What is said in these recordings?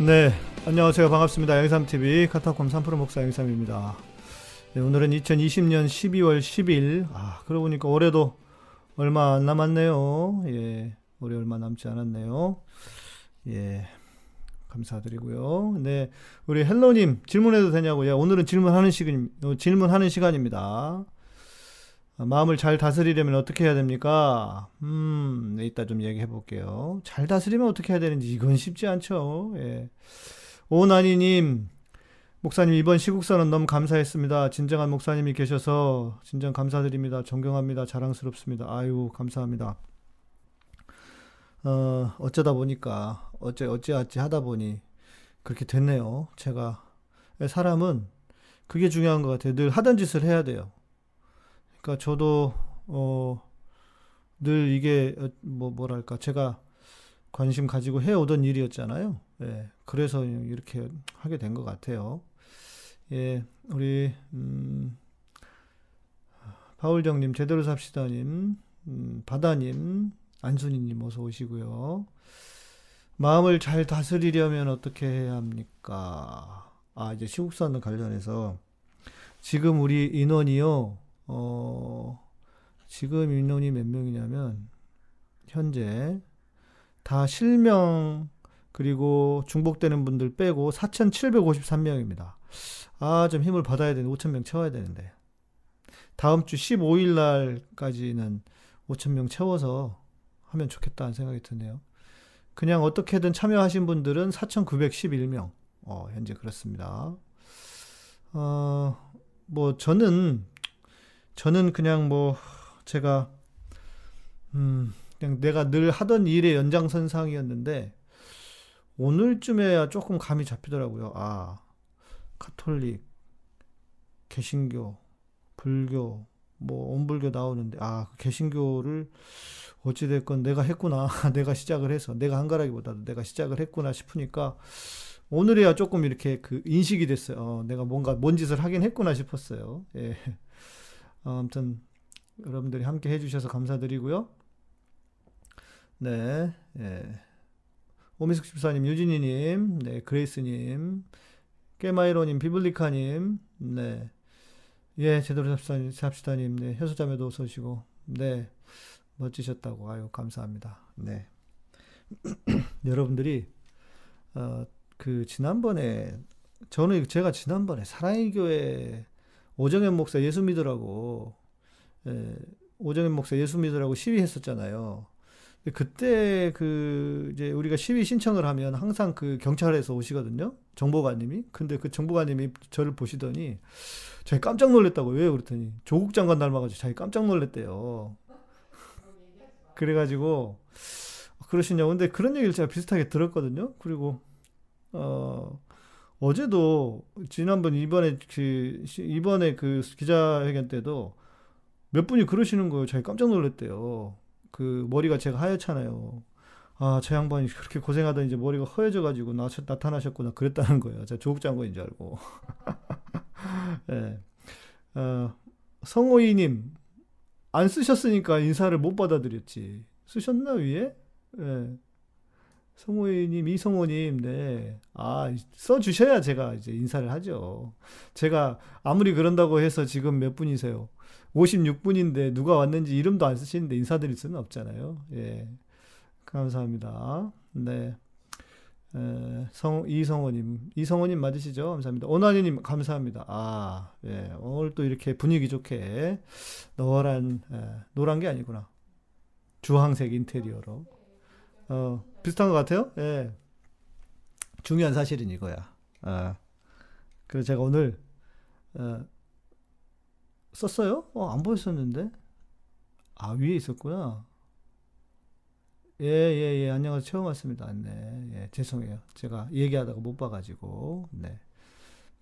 네, 안녕하세요. 반갑습니다. 양삼TV 카타콤 3프로 목사 양삼입니다. 네, 오늘은 2020년 12월 10일. 아, 그러고 보니까 올해도 얼마 안 남았네요. 예, 올해 얼마 남지 않았네요. 예, 감사드리고요. 네, 우리 헬로님 질문해도 되냐고요? 예, 오늘은 질문하는 시간, 어, 질문하는 시간입니다. 아, 마음을 잘 다스리려면 어떻게 해야 됩니까? 음, 네, 이따 좀 얘기해 볼게요. 잘 다스리면 어떻게 해야 되는지 이건 쉽지 않죠. 예. 오나니님, 목사님 이번 시국선언 너무 감사했습니다. 진정한 목사님이 계셔서 진정 감사드립니다. 존경합니다. 자랑스럽습니다. 아유, 감사합니다. 어, 어쩌다 보니까 어째 어찌어찌 하다 보니 그렇게 됐네요. 제가 사람은 그게 중요한 것 같아요. 늘 하던 짓을 해야 돼요. 그러니까 저도 어, 늘 이게 어, 뭐 뭐랄까 제가 관심 가지고 해오던 일이었잖아요. 예, 그래서 이렇게 하게 된 것 같아요. 예, 우리 음, 바울정님 제대로 삽시다님, 음, 바다님, 안순이님 어서 오시고요. 마음을 잘 다스리려면 어떻게 해야 합니까? 아 이제 시국선 관련해서 지금 우리 인원이요. 어, 지금 인원이 몇 명이냐면, 현재 다 실명, 그리고 중복되는 분들 빼고 4,753명입니다. 아, 좀 힘을 받아야 되는데, 5,000명 채워야 되는데. 다음 주 15일 날까지는 5,000명 채워서 하면 좋겠다는 생각이 드네요. 그냥 어떻게든 참여하신 분들은 4,911명. 어, 현재 그렇습니다. 어, 뭐, 저는 저는 그냥 뭐 제가 음 그냥 내가 늘 하던 일의 연장선상이었는데 오늘쯤에야 조금 감이 잡히더라고요. 아 카톨릭, 개신교, 불교, 뭐 온불교 나오는데 아그 개신교를 어찌 됐건 내가 했구나 내가 시작을 해서 내가 한 거라기보다도 내가 시작을 했구나 싶으니까 오늘에야 조금 이렇게 그 인식이 됐어요. 어, 내가 뭔가 뭔 짓을 하긴 했구나 싶었어요. 예. 어, 아무튼 여러분들이 함께 해주셔서 감사드리고요. 네, 예. 오미숙 집사님, 유진이님, 네, 그레이스님, 깨마이로님, 비블리카님, 네, 예, 제대로 잡시다, 잡시다님, 네, 어서 오시고, 네, 멋지셨다고, 아유, 감사합니다. 네. 여러분들이, 어, 그, 지난번에, 저는 제가 지난번에 사랑의 교회 오정현 목사 예수 믿으라고 예, 오정현 목사 예수 믿으라고 시위했었잖아요. 그때 그 이제 우리가 시위 신청을 하면 항상 그 경찰에서 오시거든요. 정보관님이. 근데 그 정보관님이 저를 보시더니 자기 깜짝 놀랐다고 왜 그랬더니 조국 장관 닮아가지고 자기 깜짝 놀랐대요. 그래가지고 그러시냐고. 근데 그런 얘기를 제가 비슷하게 들었거든요. 그리고 어 어제도 지난번 이번에 그 이번에 그 기자회견 때도 몇 분이 그러시는 거예요. 자기 깜짝 놀랐대요. 그 머리가 제가 하얗잖아요. 아, 저 양반이 그렇게 고생하던 이제 머리가 허해져 가지고 나, 타나셨구나 그랬다는 거예요. 제가 조국 장관인 줄 알고. 네. 어, 성호이 님 안 쓰셨으니까 인사를 못 받아들였지. 쓰셨나 위에? 예. 네. 성호이님, 이성호님, 네. 아, 써주셔야 제가 이제 인사를 하죠. 제가 아무리 그런다고 해서 지금 몇 분이세요? 56분인데 누가 왔는지 이름도 안 쓰시는데 인사드릴 수는 없잖아요. 예. 감사합니다. 네. 에, 성, 이성호님, 이성호님 맞으시죠? 감사합니다. 오나니님, 감사합니다. 아, 예. 오늘 또 이렇게 분위기 좋게 노란, 에, 노란 게 아니구나. 주황색 인테리어로. 어, 비슷한 것 같아요. 예. 중요한 사실은 이거야. 아. 그래서 제가 오늘 어, 썼어요? 어, 안 보였었는데. 아, 위에 있었구나. 예, 예, 예. 안녕하세요. 처음 왔습니다. 네. 예, 죄송해요. 제가 얘기하다가 못 봐가지고. 네.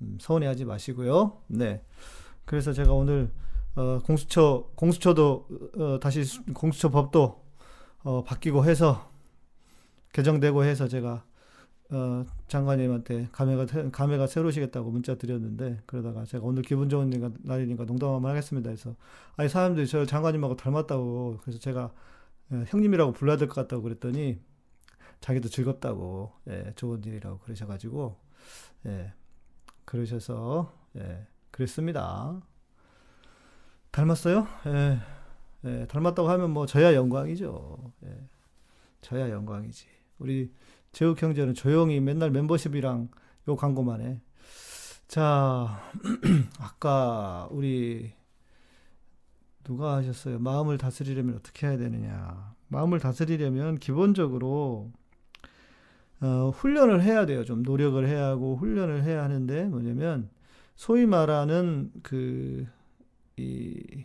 음, 서운해하지 마시고요. 네. 그래서 제가 오늘, 어, 공수처, 공수처도, 어, 다시 공수처 법도, 어, 바뀌고 해서, 개정되고 해서 제가 어, 장관님한테 감회가 감회가 새로우시겠다고 문자 드렸는데 그러다가 제가 오늘 기분 좋은 날이니까 농담 한번 하겠습니다 해서 아니 사람들이 저 장관님하고 닮았다고 그래서 제가 어, 형님이라고 불러야 될 것 같다고 그랬더니 자기도 즐겁다고 예, 좋은 일이라고 그러셔가지고 예, 그러셔서 예, 그랬습니다. 닮았어요? 예, 예, 닮았다고 하면 뭐 저야 영광이죠. 예, 저야 영광이지. 우리 제욱 형제는 조용히 맨날 멤버십이랑 요 광고만 해. 자, 아까 우리 누가 하셨어요? 마음을 다스리려면 어떻게 해야 되느냐? 마음을 다스리려면 기본적으로 어, 훈련을 해야 돼요. 좀 노력을 해야 하고 훈련을 해야 하는데 뭐냐면 소위 말하는 그 이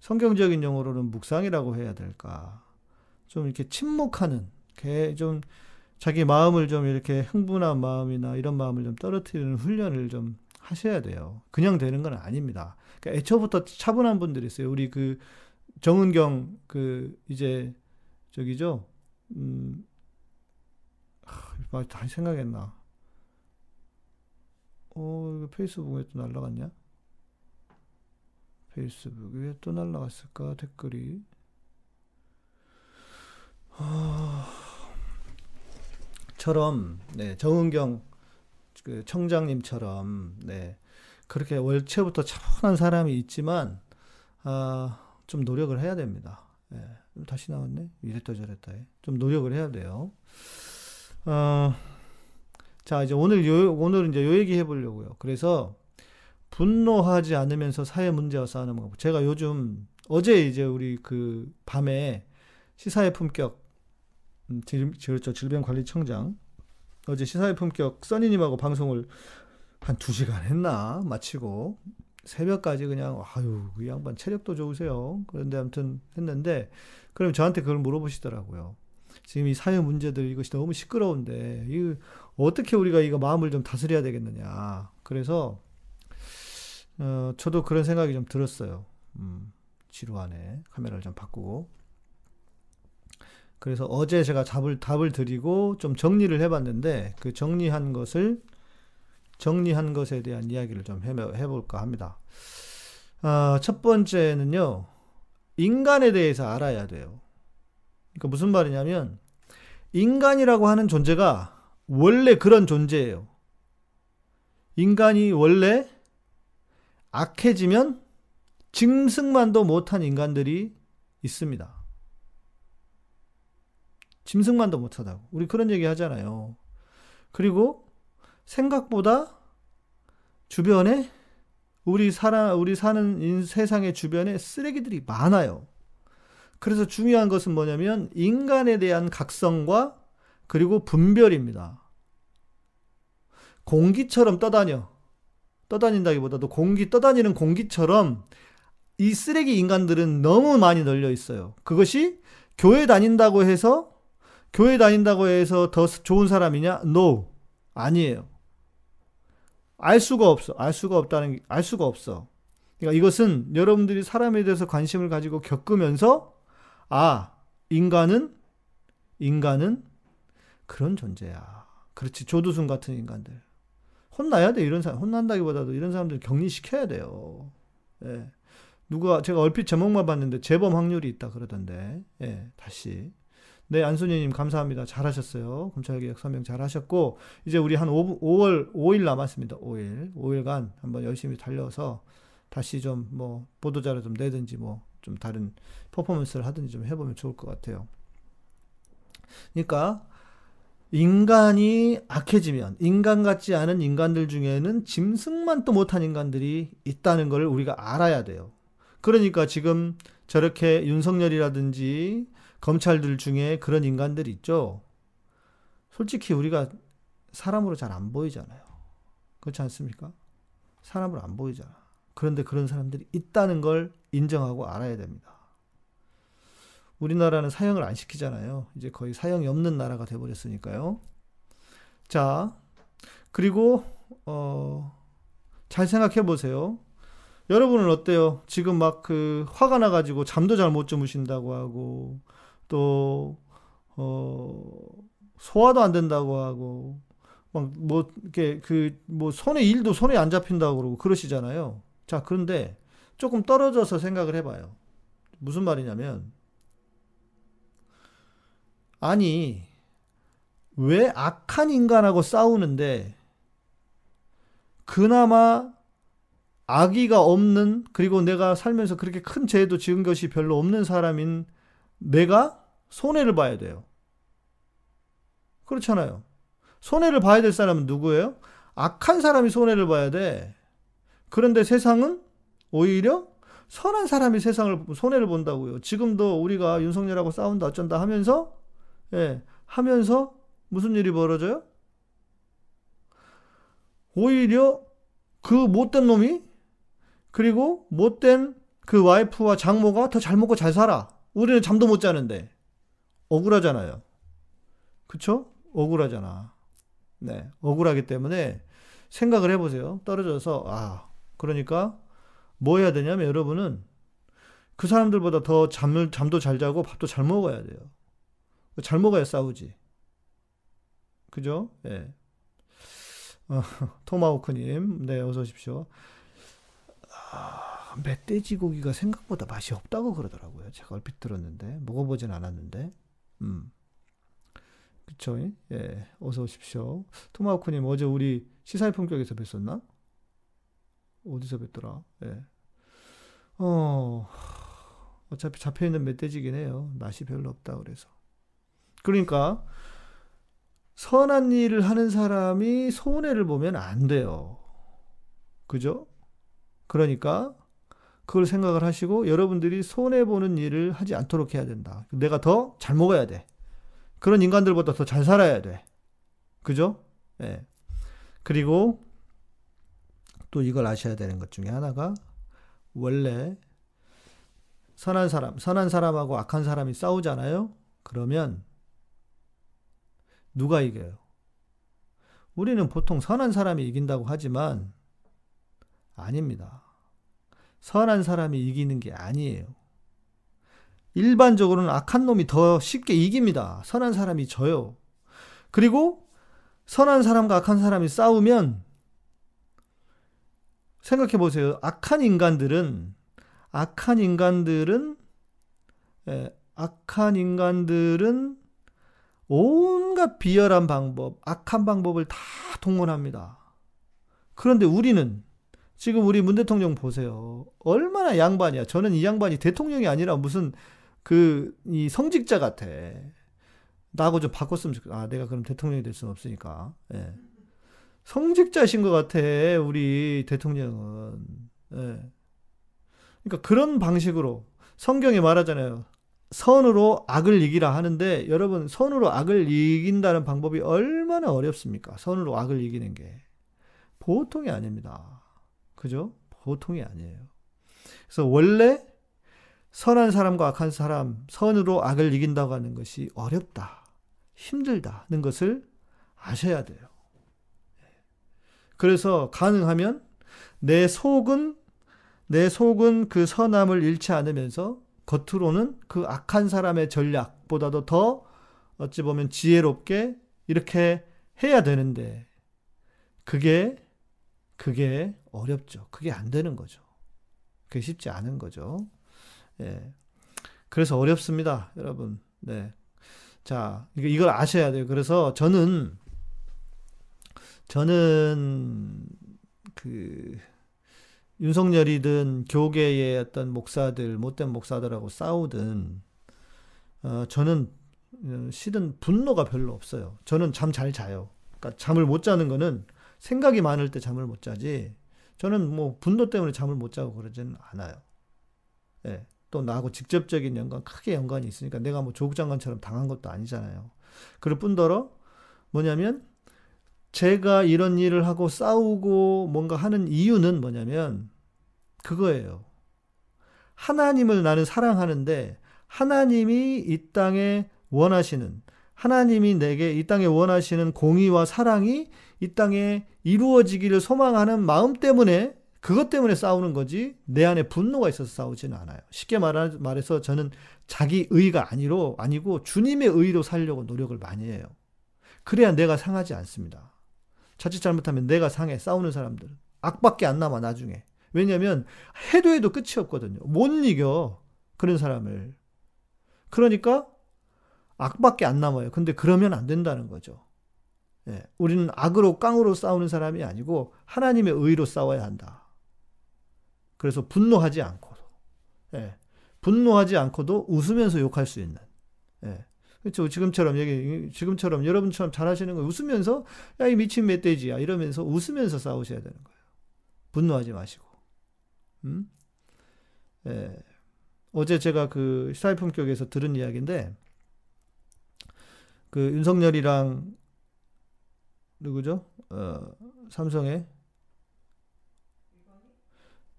성경적인 용어로는 묵상이라고 해야 될까? 좀 이렇게 침묵하는 좀 자기 마음을 좀 이렇게 흥분한 마음이나 이런 마음을 좀 떨어뜨리는 훈련을 좀 하셔야 돼요. 그냥 되는 건 아닙니다. 그러니까 애초부터 차분한 분들이 있어요. 우리 그 정은경 그 이제 저기죠. 음, 아, 다시 생각했나? 어, 페이스북 왜또 날라갔냐? 페이스북 왜또 날라갔을까? 댓글이. 아, 처럼, 네, 정은경 그 청장님처럼, 네, 그렇게 월초부터 차분한 사람이 있지만, 아, 좀 노력을 해야 됩니다. 네, 다시 나왔네? 이랬다 저랬다 해. 좀 노력을 해야 돼요. 어, 자, 이제 오늘 요, 오늘 이제 요 얘기 해보려고요. 그래서 분노하지 않으면서 사회 문제와 싸우는 방 제가 요즘 어제 이제 우리 그 밤에 시사의 품격 음, 그렇죠 질병관리청장 어제 시사의 품격 써니님하고 방송을 한 두 시간 했나 마치고 새벽까지 그냥 아유 그 양반 체력도 좋으세요 그런데 아무튼 했는데 그럼 저한테 그걸 물어보시더라고요. 지금 이 사회 문제들 이것이 너무 시끄러운데 이 어떻게 우리가 이거 마음을 좀 다스려야 되겠느냐. 그래서 어, 저도 그런 생각이 좀 들었어요. 음, 지루하네. 카메라를 좀 바꾸고. 그래서 어제 제가 답을, 답을 드리고 좀 정리를 해봤는데 그 정리한 것을 정리한 것에 대한 이야기를 좀 해볼까 합니다. 어, 첫 번째는요, 인간에 대해서 알아야 돼요. 그러니까 무슨 말이냐면 인간이라고 하는 존재가 원래 그런 존재예요. 인간이 원래 악해지면 짐승만도 못한 인간들이 있습니다. 짐승만도 못하다고. 우리 그런 얘기 하잖아요. 그리고 생각보다 주변에 우리 살아 우리 사는 세상의 주변에 쓰레기들이 많아요. 그래서 중요한 것은 뭐냐면 인간에 대한 각성과 그리고 분별입니다. 공기처럼 떠다녀. 떠다닌다기보다도 공기, 떠다니는 공기처럼 이 쓰레기 인간들은 너무 많이 널려 있어요. 그것이 교회 다닌다고 해서, 교회 다닌다고 해서 더 좋은 사람이냐? No. 아니에요. 알 수가 없어. 알 수가 없다는, 알 수가 없어. 그러니까 이것은 여러분들이 사람에 대해서 관심을 가지고 겪으면서 아, 인간은, 인간은 그런 존재야. 그렇지. 조두순 같은 인간들. 혼나야 돼, 이런 사람. 혼난다기보다도 이런 사람들 격리시켜야 돼요. 예. 누가, 제가 얼핏 제목만 봤는데 재범 확률이 있다 그러던데. 예, 다시. 네, 안순희님 감사합니다. 잘하셨어요. 검찰개혁 서명 잘하셨고, 이제 우리 한 5, 5월, 5일 남았습니다. 5일. 5일간 한번 열심히 달려서 다시 좀 뭐, 보도자료 좀 내든지 뭐, 좀 다른 퍼포먼스를 하든지 좀 해보면 좋을 것 같아요. 그러니까 인간이 악해지면 인간 같지 않은 인간들 중에는 짐승만 또 못한 인간들이 있다는 걸 우리가 알아야 돼요. 그러니까 지금 저렇게 윤석열이라든지 검찰들 중에 그런 인간들이 있죠. 솔직히 우리가 사람으로 잘 안 보이잖아요. 그렇지 않습니까? 사람으로 안 보이잖아. 그런데 그런 사람들이 있다는 걸 인정하고 알아야 됩니다. 우리나라는 사형을 안 시키잖아요. 이제 거의 사형이 없는 나라가 돼버렸으니까요. 자, 그리고, 어, 잘 생각해 보세요. 여러분은 어때요? 지금 막 그 화가 나가지고 잠도 잘 못 주무신다고 하고, 또, 어, 소화도 안 된다고 하고, 막 뭐, 이렇게 그, 뭐 손에 일도 손에 안 잡힌다고 그러고 그러시잖아요. 자, 그런데 조금 떨어져서 생각을 해봐요. 무슨 말이냐면, 아니, 왜 악한 인간하고 싸우는데 그나마 악의가 없는 그리고 내가 살면서 그렇게 큰 죄도 지은 것이 별로 없는 사람인 내가 손해를 봐야 돼요. 그렇잖아요. 손해를 봐야 될 사람은 누구예요? 악한 사람이 손해를 봐야 돼. 그런데 세상은 오히려 선한 사람이 세상을 손해를 본다고요. 지금도 우리가 윤석열하고 싸운다 어쩐다 하면서 예, 하면서 무슨 일이 벌어져요? 오히려 그 못된 놈이 그리고 못된 그 와이프와 장모가 더 잘 먹고 잘 살아. 우리는 잠도 못 자는데 억울하잖아요. 그쵸? 억울하잖아. 네, 억울하기 때문에 생각을 해보세요. 떨어져서 아 그러니까 뭐 해야 되냐면 여러분은 그 사람들보다 더 잠을 잠도 잘 자고 밥도 잘 먹어야 돼요. 잘 먹어야 싸우지. 그죠? 예. 네. 어, 토마호크님, 네 어서 오십시오. 아, 멧돼지 고기가 생각보다 맛이 없다고 그러더라고요. 제가 얼핏 들었는데 먹어보진 않았는데. 음. 그쵸? 예, 어서 오십시오. 토마호크님 어제 우리 시사의 품격에서 뵀었나? 어디서 뵀더라? 예. 어, 어차피 잡혀있는 멧돼지긴 해요. 맛이 별로 없다 그래서. 그러니까 선한 일을 하는 사람이 손해를 보면 안 돼요. 그죠? 그러니까 그걸 생각을 하시고 여러분들이 손해 보는 일을 하지 않도록 해야 된다. 내가 더 잘 먹어야 돼. 그런 인간들보다 더 잘 살아야 돼. 그죠? 예. 네. 그리고 또 이걸 아셔야 되는 것 중에 하나가 원래 선한 사람, 선한 사람하고 악한 사람이 싸우잖아요. 그러면 누가 이겨요? 우리는 보통 선한 사람이 이긴다고 하지만 아닙니다. 선한 사람이 이기는 게 아니에요. 일반적으로는 악한 놈이 더 쉽게 이깁니다. 선한 사람이 져요. 그리고 선한 사람과 악한 사람이 싸우면 생각해 보세요. 악한 인간들은 악한 인간들은 예, 악한 인간들은 온갖 비열한 방법, 악한 방법을 다 동원합니다. 그런데 우리는 지금 우리 문 대통령 보세요. 얼마나 양반이야. 저는 이 양반이 대통령이 아니라 무슨 그, 이 성직자 같아. 나하고 좀 바꿨으면 좋겠다. 아, 내가 그럼 대통령이 될 수는 없으니까. 예. 성직자신 것 같아, 우리 대통령은. 예. 그러니까 그런 방식으로 성경에 말하잖아요. 선으로 악을 이기라 하는데 여러분 선으로 악을 이긴다는 방법이 얼마나 어렵습니까? 선으로 악을 이기는 게 보통이 아닙니다. 그죠? 보통이 아니에요. 그래서 원래 선한 사람과 악한 사람, 선으로 악을 이긴다고 하는 것이 어렵다, 힘들다는 것을 아셔야 돼요. 그래서 가능하면 내 속은 내 속은 그 선함을 잃지 않으면서 겉으로는 그 악한 사람의 전략보다도 더 어찌 보면 지혜롭게 이렇게 해야 되는데 그게 그게 어렵죠. 그게 안 되는 거죠. 그게 쉽지 않은 거죠. 예. 그래서 어렵습니다, 여러분. 네. 자, 이걸 아셔야 돼요. 그래서 저는, 저는, 그, 윤석열이든 교계의 어떤 목사들, 못된 목사들하고 싸우든, 어, 저는 어, 실은 분노가 별로 없어요. 저는 잠 잘 자요. 그러니까 잠을 못 자는 거는 생각이 많을 때 잠을 못 자지, 저는 뭐 분노 때문에 잠을 못 자고 그러지는 않아요. 예. 또 나하고 직접적인 연관, 크게 연관이 있으니까 내가 뭐 조국 장관처럼 당한 것도 아니잖아요. 그럴 뿐더러 뭐냐면 제가 이런 일을 하고 싸우고 뭔가 하는 이유는 뭐냐면 그거예요. 하나님을 나는 사랑하는데 하나님이 이 땅에 원하시는 하나님이 내게 이 땅에 원하시는 공의와 사랑이 이 땅에 이루어지기를 소망하는 마음 때문에 그것 때문에 싸우는 거지 내 안에 분노가 있어서 싸우지는 않아요. 쉽게 말해서 저는 자기 의가 아니로 아니고 주님의 의로 살려고 노력을 많이 해요. 그래야 내가 상하지 않습니다. 자칫 잘못하면 내가 상해 싸우는 사람들 악밖에 안 남아 나중에. 왜냐면 해도 해도 끝이 없거든요. 못 이겨 그런 사람을. 그러니까 악밖에 안 남아요. 근데 그러면 안 된다는 거죠. 예, 우리는 악으로 깡으로 싸우는 사람이 아니고 하나님의 의로 싸워야 한다. 그래서 분노하지 않고도 예, 분노하지 않고도 웃으면서 욕할 수 있는 예, 그렇죠. 지금처럼 얘기 지금처럼 여러분처럼 잘하시는 거 웃으면서 야 이 미친 멧돼지야 이러면서 웃으면서 싸우셔야 되는 거예요. 분노하지 마시고. 음? 예. 어제 제가 그 시사의 품격에서 들은 이야기인데 그 윤석열이랑 누구죠? 어, 삼성의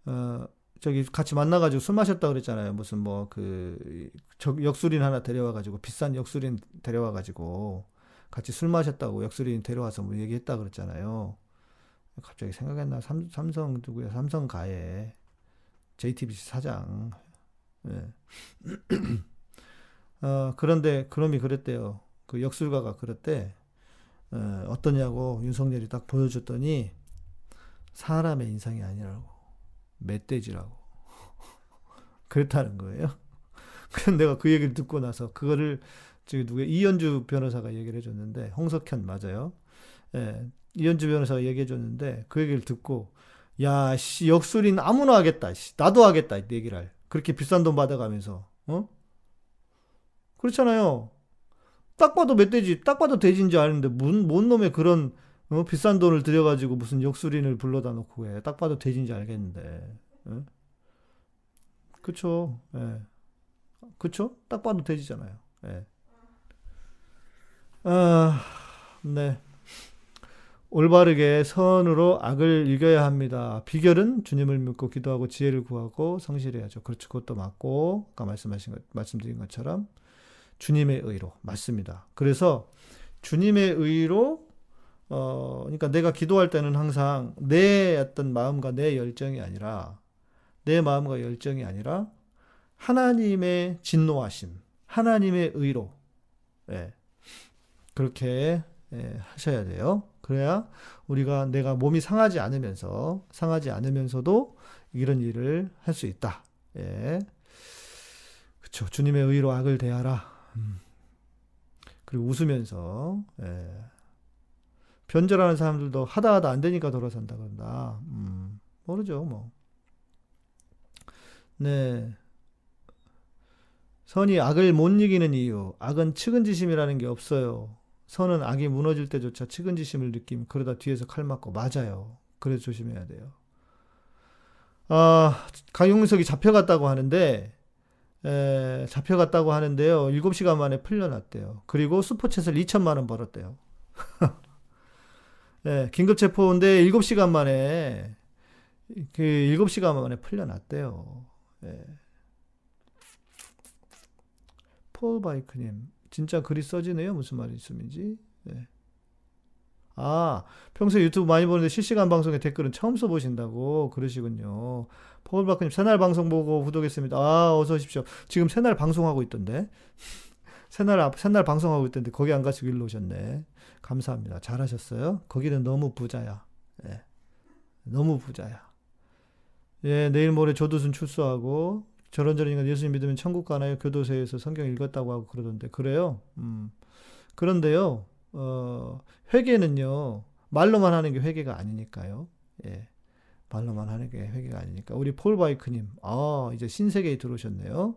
어, 저기 같이 만나가지고 술 마셨다 그랬잖아요. 무슨 뭐 그 역술인 하나 데려와가지고 비싼 역술인 데려와가지고 같이 술 마셨다고 역술인 데려와서 뭐 얘기했다 그랬잖아요. 갑자기 생각이 안 나. 삼, 삼성 누구야? 삼성 가에 JTBC 사장. 예. 어, 그런데 그놈이 그랬대요. 그 역술가가 그랬대. 어, 어떠냐고 윤석열이 딱 보여줬더니 사람의 인상이 아니라고 멧돼지라고 그렇다는 거예요. 그래서 내가 그 얘기를 듣고 나서 그거를 저기 누구 이현주 변호사가 얘기를 해줬는데 홍석현 맞아요. 예, 이현주 변호사가 얘기해 줬는데 그 얘기를 듣고 야, 씨, 역술인 아무나 하겠다. 씨, 나도 하겠다. 이 얘기를 할. 그렇게 비싼 돈 받아가면서. 어? 그렇잖아요. 딱 봐도 멧돼지, 딱 봐도 돼지인지 아는데 뭔, 뭔 놈의 그런 어? 비싼 돈을 들여가지고 무슨 역술인을 불러다 놓고 해. 딱 봐도 돼지인지 알겠는데. 어? 그쵸. 예. 그쵸? 딱 봐도 돼지잖아요. 예. 아, 네. 올바르게 선으로 악을 이겨야 합니다. 비결은 주님을 믿고 기도하고 지혜를 구하고 성실해야죠. 그렇죠. 그것도 맞고 아까 말씀하신 것 말씀드린 것처럼 주님의 의로 맞습니다. 그래서 주님의 의로 어 그러니까 내가 기도할 때는 항상 내 어떤 마음과 내 열정이 아니라 내 마음과 열정이 아니라 하나님의 진노하심, 하나님의 의로 예. 그렇게 예, 하셔야 돼요. 그래야 우리가 내가 몸이 상하지 않으면서 상하지 않으면서도 이런 일을 할 수 있다. 예. 그쵸. 주님의 의로 악을 대하라. 음. 그리고 웃으면서, 예. 변절하는 사람들도 하다 하다 안 되니까 돌아선다 그런다. 음. 모르죠, 뭐. 네. 선이 악을 못 이기는 이유. 악은 측은지심이라는 게 없어요. 선은 악이 무너질 때조차 측은지심을 느낌 그러다 뒤에서 칼 맞고 맞아요. 그래서 조심해야 돼요. 아, 강용석이 잡혀갔다고 하는데 에, 잡혀갔다고 하는데요. 7시간 만에 풀려났대요. 그리고 슈퍼챗을 2천만 원 벌었대요. 예, 긴급 체포인데 7시간 만에 그 7시간 만에 풀려났대요. 예. 폴 바이크 님 진짜 글이 써지네요. 무슨 말씀인지. 네. 아, 평소에 유튜브 많이 보는데 실시간 방송에 댓글은 처음 써보신다고 그러시군요. 포글바크님 새날 방송 보고 구독했습니다. 아, 어서 오십시오. 지금 새날 방송하고 있던데. 새날, 새날 방송하고 있던데 거기 안 가시고 일로 오셨네. 감사합니다. 잘하셨어요. 거기는 너무 부자야. 예. 너무 부자야. 예, 내일 모레 조두순 출소하고 저런저런 예수님 믿으면 천국 가나요? 교도소에서 성경 읽었다고 하고 그러던데 그래요. 음. 그런데요. 어, 회개는요. 말로만 하는 게 회개가 아니니까요. 예. 말로만 하는 게 회개가 아니니까. 우리 폴 바이크님, 아, 이제 신세계에 들어오셨네요.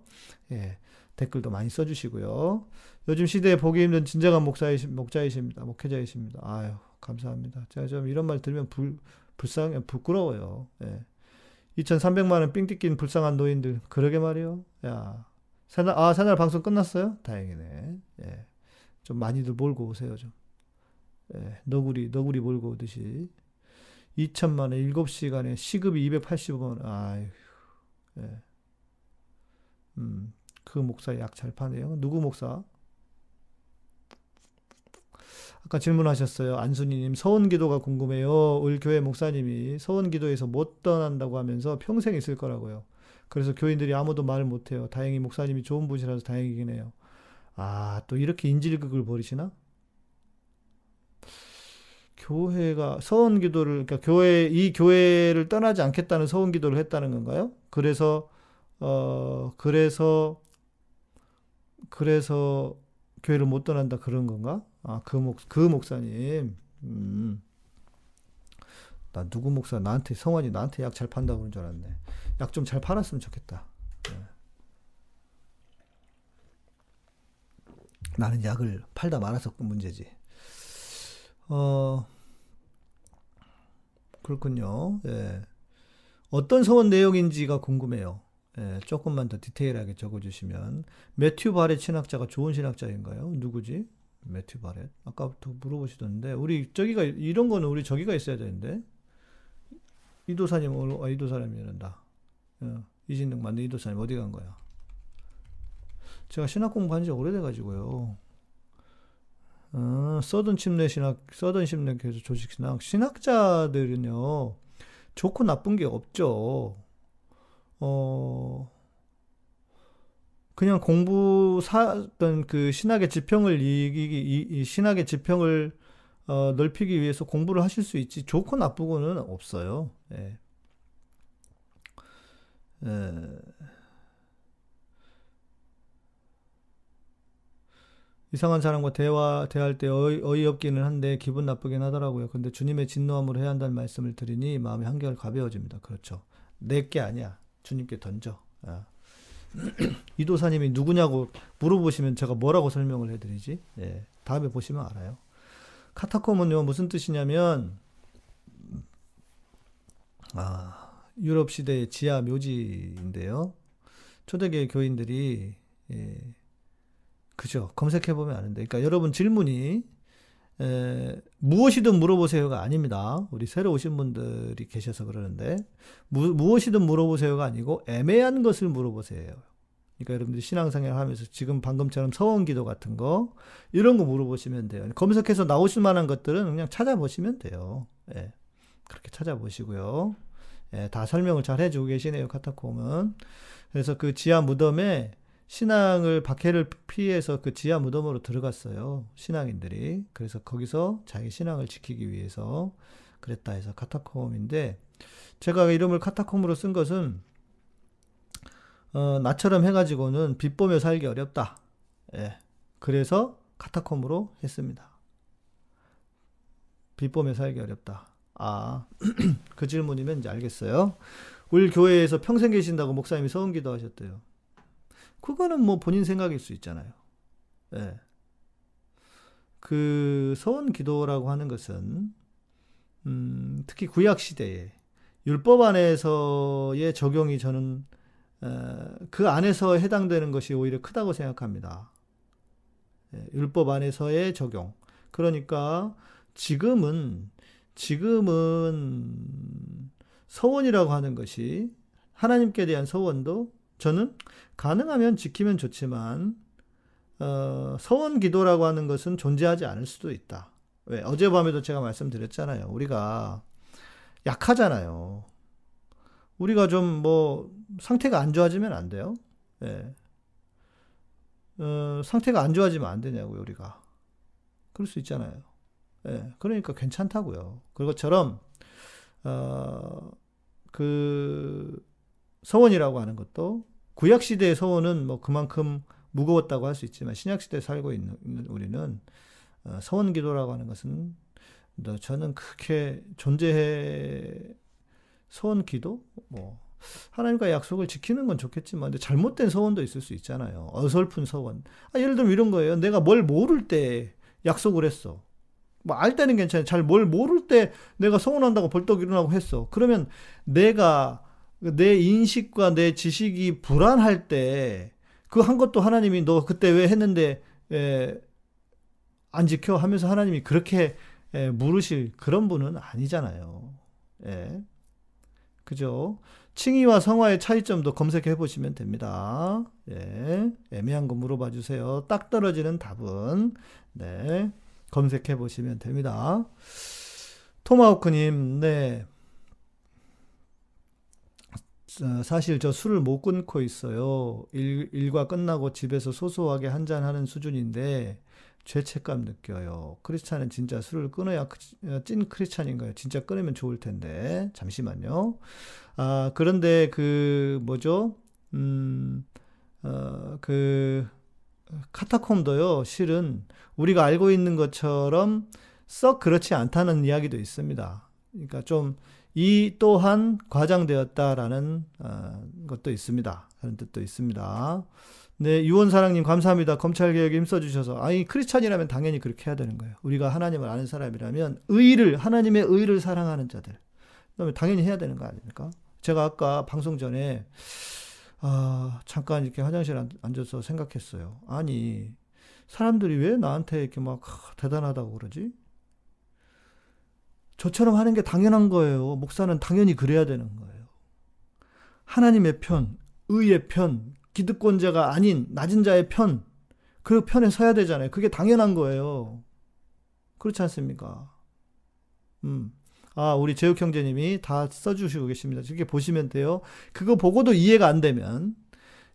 예. 댓글도 많이 써주시고요. 요즘 시대에 보기 힘든 진정한 목사이시, 목자이십니다. 목회자이십니다. 아유, 감사합니다. 제가 좀 이런 말 들으면 불, 불쌍해, 부끄러워요. 예. 2,300만 원 삥 뜯긴 불쌍한 노인들. 그러게 말이요. 야. 새날, 아, 새날 방송 끝났어요? 다행이네. 예. 좀 많이들 몰고 오세요, 좀. 예. 너구리, 너구리 몰고 오듯이. 2천만 원, 7시간에 시급이 280원. 아휴. 예. 음, 그 목사 약 잘 파네요. 누구 목사? 아까 질문하셨어요. 안순이님, 서원기도가 궁금해요. 을 교회 목사님이 서원기도에서 못 떠난다고 하면서 평생 있을 거라고요. 그래서 교인들이 아무도 말을 못해요. 다행히 목사님이 좋은 분이라서 다행이긴 해요. 아, 또 이렇게 인질극을 벌이시나? 교회가 서원 기도를, 그러니까 교회, 이 교회를 떠나지 않겠다는 서원 기도를 했다는 건가요? 그래서, 어, 그래서, 그래서 교회를 못 떠난다 그런 건가? 아, 그 목, 그 목사님. 음. 나 누구 목사 나한테 성환이 나한테 약 잘 판다고 그런 줄 알았네. 약 좀 잘 팔았으면 좋겠다. 네. 나는 약을 팔다 말아서 그 문제지. 어, 그렇군요. 예. 어떤 서원 내용인지가 궁금해요. 예, 조금만 더 디테일하게 적어주시면. 매튜 바렛 신학자가 좋은 신학자인가요? 누구지? 매튜 바렛. 아까부터 물어보시던데, 우리 저기가, 이런 거는 우리 저기가 있어야 되는데. 이도사님, 아, 이도사님이 이런다. 어, 이진능 맞는 이도사님 어디 간 거야? 제가 신학 공부한 지 오래돼가지고요. 어, 서든 침례 신학, 서든 침례 교수 조직 신학. 신학자들은요, 좋고 나쁜 게 없죠. 어, 그냥 공부 사던 그 신학의 지평을 이기기, 이, 이 신학의 지평을 어, 넓히기 위해서 공부를 하실 수 있지. 좋고 나쁘고는 없어요. 예. 예. 이상한 사람과 대화, 대할 때 어이, 어이 없기는 한데 기분 나쁘긴 하더라고요. 근데 주님의 진노함으로 해야 한다는 말씀을 드리니 마음이 한결 가벼워집니다. 그렇죠. 내 게 아니야. 주님께 던져. 아. 이도사님이 누구냐고 물어보시면 제가 뭐라고 설명을 해드리지? 예. 다음에 보시면 알아요. 카타콤은요, 무슨 뜻이냐면, 아, 유럽 시대의 지하 묘지인데요. 초대교회 교인들이, 예, 그죠. 검색해 보면 아는데. 그러니까 여러분 질문이, 에, 무엇이든 물어보세요가 아닙니다. 우리 새로 오신 분들이 계셔서 그러는데, 무, 무엇이든 물어보세요가 아니고, 애매한 것을 물어보세요. 그러니까 여러분들이 신앙생활 하면서 지금 방금처럼 서원 기도 같은 거, 이런 거 물어보시면 돼요. 검색해서 나오실 만한 것들은 그냥 찾아보시면 돼요. 예. 그렇게 찾아보시고요. 예, 다 설명을 잘 해주고 계시네요, 카타콤은. 그래서 그 지하 무덤에 신앙을 박해를 피해서 그 지하 무덤으로 들어갔어요. 신앙인들이. 그래서 거기서 자기 신앙을 지키기 위해서 그랬다 해서 카타콤인데 제가 이름을 카타콤으로 쓴 것은 어, 나처럼 해가지고는 빛 보며 살기 어렵다. 예. 그래서 카타콤으로 했습니다. 빛 보며 살기 어렵다. 아, 그 질문이면 이제 알겠어요. 우리 교회에서 평생 계신다고 목사님이 서원 기도 하셨대요. 그거는 뭐 본인 생각일 수 있잖아요. 예. 그 서원 기도라고 하는 것은 음, 특히 구약 시대에 율법 안에서의 적용이 저는 어, 그 안에서 해당되는 것이 오히려 크다고 생각합니다. 예, 율법 안에서의 적용. 그러니까 지금은 지금은 서원이라고 하는 것이 하나님께 대한 서원도 저는 가능하면 지키면 좋지만 어, 서원 기도라고 하는 것은 존재하지 않을 수도 있다. 왜? 어젯밤에도 제가 말씀드렸잖아요. 우리가 약하잖아요. 우리가 좀 뭐 상태가 안 좋아지면 안 돼요. 예. 어, 상태가 안 좋아지면 안 되냐고요, 우리가. 그럴 수 있잖아요. 예. 그러니까 괜찮다고요. 그것처럼 어, 그 서원이라고 하는 것도 구약 시대의 서원은 뭐 그만큼 무거웠다고 할 수 있지만 신약 시대에 살고 있는 우리는 어, 서원 기도라고 하는 것은 저는 그렇게 존재해 서원 기도 뭐 하나님과 약속을 지키는 건 좋겠지만 근데 잘못된 서원도 있을 수 있잖아요. 어설픈 서원. 아, 예를 들면 이런 거예요. 내가 뭘 모를 때 약속을 했어. 뭐 알 때는 괜찮아요. 잘 뭘 모를 때 내가 서원한다고 벌떡 일어나고 했어. 그러면 내가 내 인식과 내 지식이 불안할 때 그 한 것도 하나님이 너 그때 왜 했는데 에, 안 지켜 하면서 하나님이 그렇게 에, 물으실 그런 분은 아니잖아요. 예. 그죠? 칭의와 성화의 차이점도 검색해 보시면 됩니다. 예. 애매한 거 물어봐 주세요. 딱 떨어지는 답은 네. 검색해 보시면 됩니다. 토마호크님, 네. 사실 저 술을 못 끊고 있어요. 일, 일과 끝나고 집에서 소소하게 한잔 하는 수준인데 죄책감 느껴요. 크리스찬은 진짜 술을 끊어야 찐 크리스찬인가요? 진짜 끊으면 좋을 텐데. 잠시만요. 아, 그런데 그 뭐죠? 음, 어, 그 카타콤도요. 실은 우리가 알고 있는 것처럼 썩 그렇지 않다는 이야기도 있습니다. 그러니까 좀 이 또한 과장되었다라는 어, 것도 있습니다. 그런 뜻도 있습니다. 네, 유원사랑님 감사합니다. 검찰개혁에 힘써주셔서. 아니, 크리스찬이라면 당연히 그렇게 해야 되는 거예요. 우리가 하나님을 아는 사람이라면 의를, 하나님의 의를 사랑하는 자들. 그러면 당연히 해야 되는 거 아닙니까? 제가 아까 방송 전에, 아, 잠깐 이렇게 화장실에 앉아서 생각했어요. 아니, 사람들이 왜 나한테 이렇게 막 대단하다고 그러지? 저처럼 하는 게 당연한 거예요. 목사는 당연히 그래야 되는 거예요. 하나님의 편, 의의 편, 기득권자가 아닌 낮은 자의 편, 그 편에 서야 되잖아요. 그게 당연한 거예요. 그렇지 않습니까? 음. 아, 우리 제육 형제님이 다 써주시고 계십니다. 이렇게 보시면 돼요. 그거 보고도 이해가 안 되면,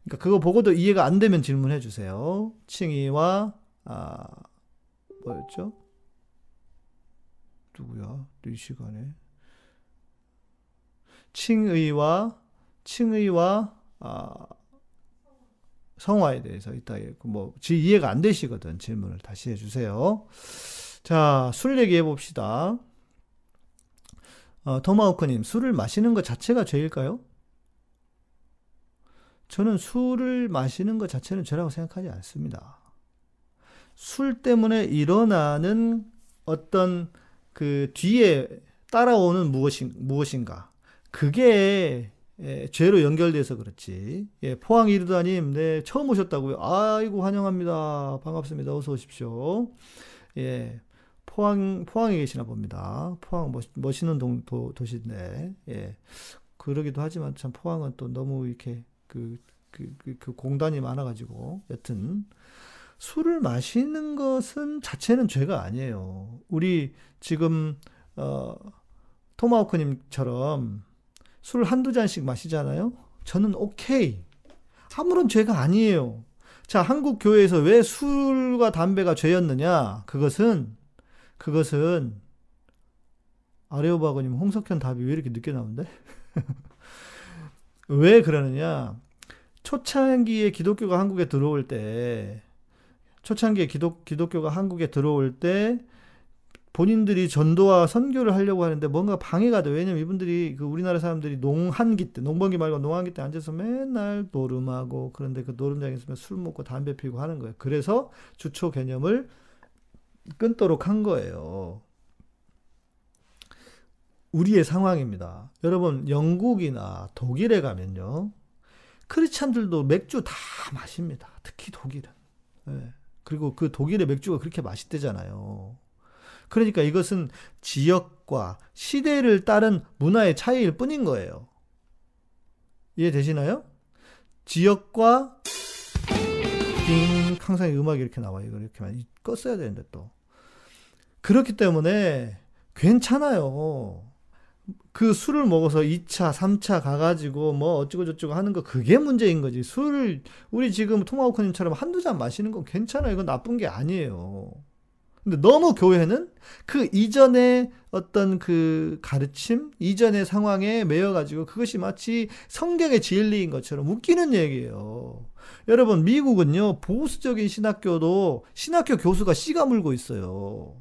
그러니까 그거 보고도 이해가 안 되면 질문해 주세요. 칭의와, 아, 뭐였죠? 누구야? 이 시간에. 칭의와, 칭의와, 아, 성화에 대해서 이따 뭐 이해가 안 되시거든 질문을 다시 해주세요. 자, 술 얘기해 봅시다. 어, 토마호크님, 술을 마시는 것 자체가 죄일까요? 저는 술을 마시는 것 자체는 죄라고 생각하지 않습니다. 술 때문에 일어나는 어떤 그 뒤에 따라오는 무엇인, 무엇인가. 그게 예, 죄로 연결돼서 그렇지. 예, 포항 이르다님, 네, 처음 오셨다고요. 아이고, 환영합니다. 반갑습니다. 어서 오십시오. 예, 포항, 포항에 계시나 봅니다. 포항 멋, 멋있는 동, 도, 도시인데, 예. 그러기도 하지만 참 포항은 또 너무 이렇게 그, 그, 그, 그 공단이 많아가지고, 여튼, 술을 마시는 것은 자체는 죄가 아니에요. 우리 지금, 어, 토마호크님처럼 술 한두 잔씩 마시잖아요? 저는 오케이. 아무런 죄가 아니에요. 자, 한국 교회에서 왜 술과 담배가 죄였느냐? 그것은, 그것은, 아레오바고님, 홍석현 답이 왜 이렇게 늦게 나오는데? 왜 그러느냐? 초창기에 기독교가 한국에 들어올 때, 초창기에 기독, 기독교가 한국에 들어올 때, 본인들이 전도와 선교를 하려고 하는데 뭔가 방해가 돼. 왜냐면 이분들이 그 우리나라 사람들이 농한기 때, 농번기 말고 농한기 때 앉아서 맨날 노름하고 그런데 그 노름장에서 술 먹고 담배 피고 하는 거예요. 그래서 주초 개념을 끊도록 한 거예요. 우리의 상황입니다. 여러분, 영국이나 독일에 가면요. 크리스찬들도 맥주 다 마십니다. 특히 독일은. 네. 그리고 그 독일의 맥주가 그렇게 맛있대잖아요. 그러니까 이것은 지역과 시대를 따른 문화의 차이일 뿐인 거예요. 이해되시나요? 지역과 빙 항상 음악이 이렇게 나와요. 이렇게 많이 껐어야 되는데 또 그렇기 때문에 괜찮아요. 그 술을 먹어서 2차, 3차 가가지고 뭐 어쩌고 저쩌고 하는 거 그게 문제인 거지. 술을 우리 지금 통화오커님처럼 한두 잔 마시는 건 괜찮아요. 이건 나쁜 게 아니에요. 근데 너무 교회는 그 이전의 어떤 그 가르침, 이전의 상황에 매여가지고 그것이 마치 성경의 진리인 것처럼 웃기는 얘기예요. 여러분, 미국은요, 보수적인 신학교도 신학교 교수가 씨가 물고 있어요.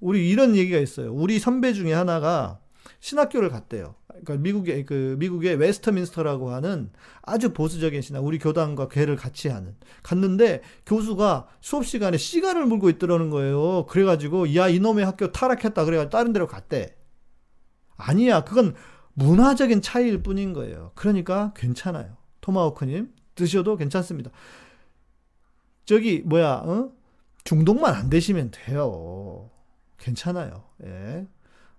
우리 이런 얘기가 있어요. 우리 선배 중에 하나가 신학교를 갔대요. 그러니까 미국의 그 미국의 웨스트민스터라고 하는 아주 보수적인 신학, 우리 교단과 궤를 같이 하는 갔는데 교수가 수업 시간에 시가를 물고 있더라는 거예요. 그래가지고 야 이놈의 학교 타락했다 그래가지고 다른 데로 갔대. 아니야, 그건 문화적인 차이일 뿐인 거예요. 그러니까 괜찮아요. 토마호크님 드셔도 괜찮습니다. 저기 뭐야, 어? 중독만 안 되시면 돼요. 괜찮아요. 예.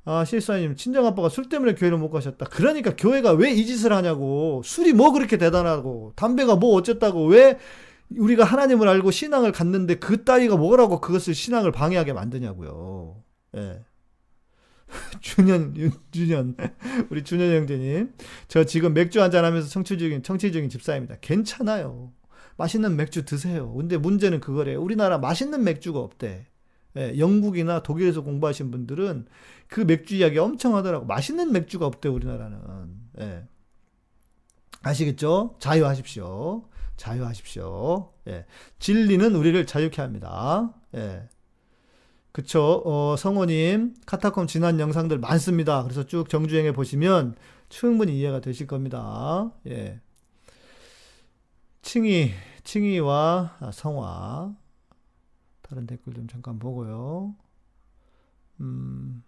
아, 실사님, 친정아빠가 술 때문에 교회를 못 가셨다. 그러니까 교회가 왜 이 짓을 하냐고. 술이 뭐 그렇게 대단하고, 담배가 뭐 어쨌다고, 왜 우리가 하나님을 알고 신앙을 갖는데 그 따위가 뭐라고 그것을 신앙을 방해하게 만드냐고요. 예. 준현, 준현, 우리 준현 형제님. 저 지금 맥주 한잔 하면서 청취적인, 청취적인 집사입니다. 괜찮아요. 맛있는 맥주 드세요. 근데 문제는 그거래요. 우리나라 맛있는 맥주가 없대. 예, 영국이나 독일에서 공부하신 분들은 그 맥주 이야기 엄청 하더라고. 맛있는 맥주가 없대, 우리나라는. 예. 아시겠죠? 자유하십시오. 자유하십시오. 예. 진리는 우리를 자유케 합니다. 예. 그쵸. 어, 성호님, 카타콤 지난 영상들 많습니다. 그래서 쭉 정주행해 보시면 충분히 이해가 되실 겁니다. 예. 칭이, 칭이와 아, 성화. 다른 댓글 좀 잠깐 보고요. 음,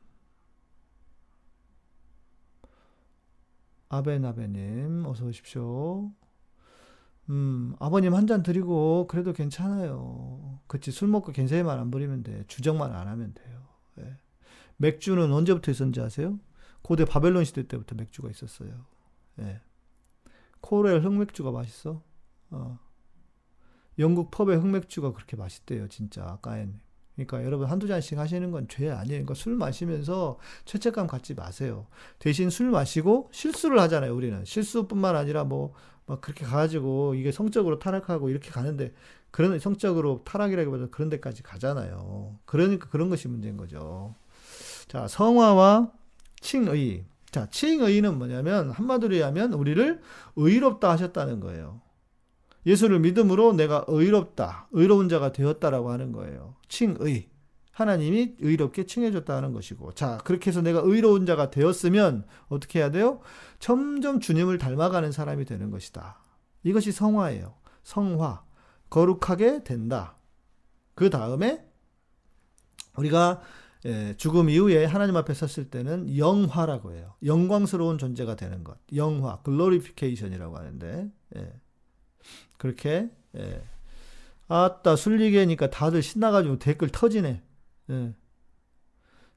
아베나베님, 어서 오십시오. 음, 아버님 한 잔 드리고, 그래도 괜찮아요. 그치, 술 먹고 괜찮이만 안 부리면 돼. 주정만 안 하면 돼요. 예. 맥주는 언제부터 있었는지 아세요? 고대 바벨론 시대 때부터 맥주가 있었어요. 예. 코렐 흑맥주가 맛있어? 어. 영국 펍의 흑맥주가 그렇게 맛있대요, 진짜. 까엔. 그러니까 여러분 한두 잔씩 하시는 건 죄 아니에요. 그러니까 술 마시면서 죄책감 갖지 마세요. 대신 술 마시고 실수를 하잖아요, 우리는. 실수뿐만 아니라 뭐, 막 그렇게 가가지고 이게 성적으로 타락하고 이렇게 가는데, 그런 성적으로 타락이라기보다 그런 데까지 가잖아요. 그러니까 그런 것이 문제인 거죠. 자, 성화와 칭의. 자, 칭의는 뭐냐면, 한마디로 하면 우리를 의롭다 하셨다는 거예요. 예수를 믿음으로 내가 의롭다, 의로운 자가 되었다라고 하는 거예요. 칭의. 하나님이 의롭게 칭해줬다는 것이고. 자, 그렇게 해서 내가 의로운 자가 되었으면 어떻게 해야 돼요? 점점 주님을 닮아가는 사람이 되는 것이다. 이것이 성화예요. 성화. 거룩하게 된다. 그 다음에 우리가 예, 죽음 이후에 하나님 앞에 섰을 때는 영화라고 해요. 영광스러운 존재가 되는 것. 영화, 글로리피케이션이라고 하는데, 예. 그렇게, 예. 아따, 술리게니까 다들 신나가지고 댓글 터지네. 예.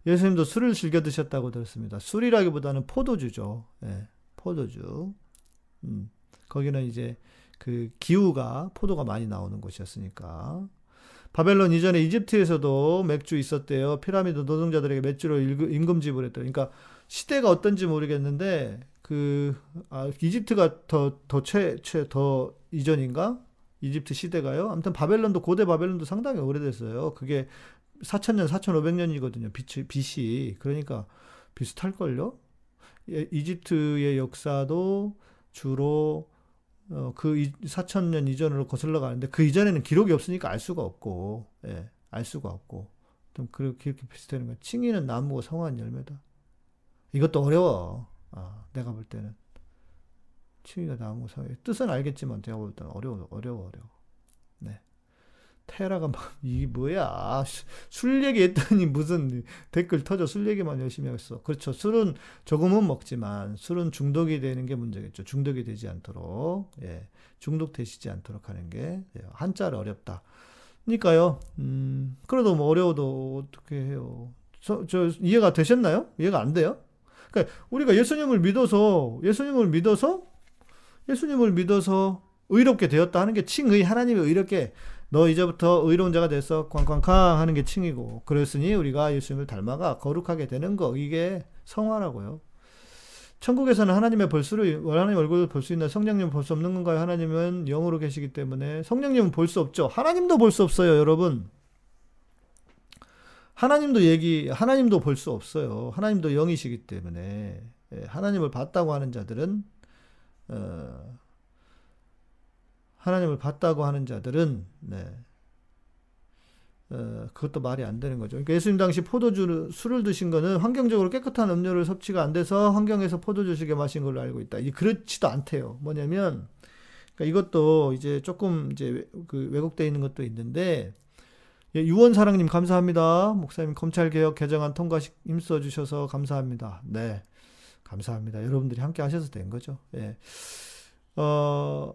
예수님도 술을 즐겨 드셨다고 들었습니다. 술이라기보다는 포도주죠. 예. 포도주. 음. 거기는 이제 그 기후가 포도가 많이 나오는 곳이었으니까. 바벨론 이전에 이집트에서도 맥주 있었대요. 피라미드 노동자들에게 맥주를 임금 지불했대요. 그러니까 시대가 어떤지 모르겠는데 그 아, 이집트가 더 더 최 최 더 이전인가? 이집트 시대가요. 아무튼 바벨론도 고대 바벨론도 상당히 오래됐어요. 그게 4천년, 4,500년이거든요. 빛이, 빛이. 그러니까 비슷할 걸요? 예, 이집트의 역사도 주로 어, 그 4천년 이전으로 거슬러 가는데 그 이전에는 기록이 없으니까 알 수가 없고, 예, 알 수가 없고. 좀 그렇게, 비슷하는 거야. 칭이는 나무고 성한 열매다. 이것도 어려워. 아, 내가 볼 때는. 칭이가 나무 성 뜻은 알겠지만 내가 볼 때는 어려워, 어려워, 어려워. 네. 테라가 막, 이게 뭐야. 술 얘기했더니 무슨 댓글 터져 술 얘기만 열심히 했어. 그렇죠. 술은 조금은 먹지만 술은 중독이 되는 게 문제겠죠. 중독이 되지 않도록. 예. 중독되시지 않도록 하는 게 예. 한자를 어렵다. 그러니까요. 음, 그래도 뭐 어려워도 어떻게 해요. 저, 저 이해가 되셨나요? 이해가 안 돼요? 그러니까 우리가 예수님을 믿어서 예수님을 믿어서 예수님을 믿어서 의롭게 되었다 하는 게 칭의 하나님이 의롭게 너 이제부터 의로운 자가 돼서 쾅쾅쾅 하는 게 칭이고 그랬으니 우리가 예수님을 닮아가 거룩하게 되는 거 이게 성화라고요. 천국에서는 하나님의 볼수를 하나님 얼굴을 볼 수 있나 성령님 볼 수 없는 건가요? 하나님은 영으로 계시기 때문에 성령님은 볼 수 없죠. 하나님도 볼 수 없어요, 여러분. 하나님도 얘기 하나님도 볼 수 없어요. 하나님도 영이시기 때문에 예, 하나님을 봤다고 하는 자들은 어, 하나님을 봤다고 하는 자들은 네. 어, 그것도 말이 안 되는 거죠. 그러니까 예수님 당시 포도주 술을 드신 거는 환경적으로 깨끗한 음료를 섭취가 안 돼서 환경에서 포도주식에 마신 걸로 알고 있다. 이 그렇지도 않대요. 뭐냐면 그러니까 이것도 이제 조금 이제 그 왜곡되어 있는 것도 있는데 예, 유원사랑님 감사합니다. 목사님 검찰개혁 개정안 통과 힘써 주셔서 감사합니다. 네, 감사합니다. 여러분들이 함께 하셔서 된 거죠. 예. 어,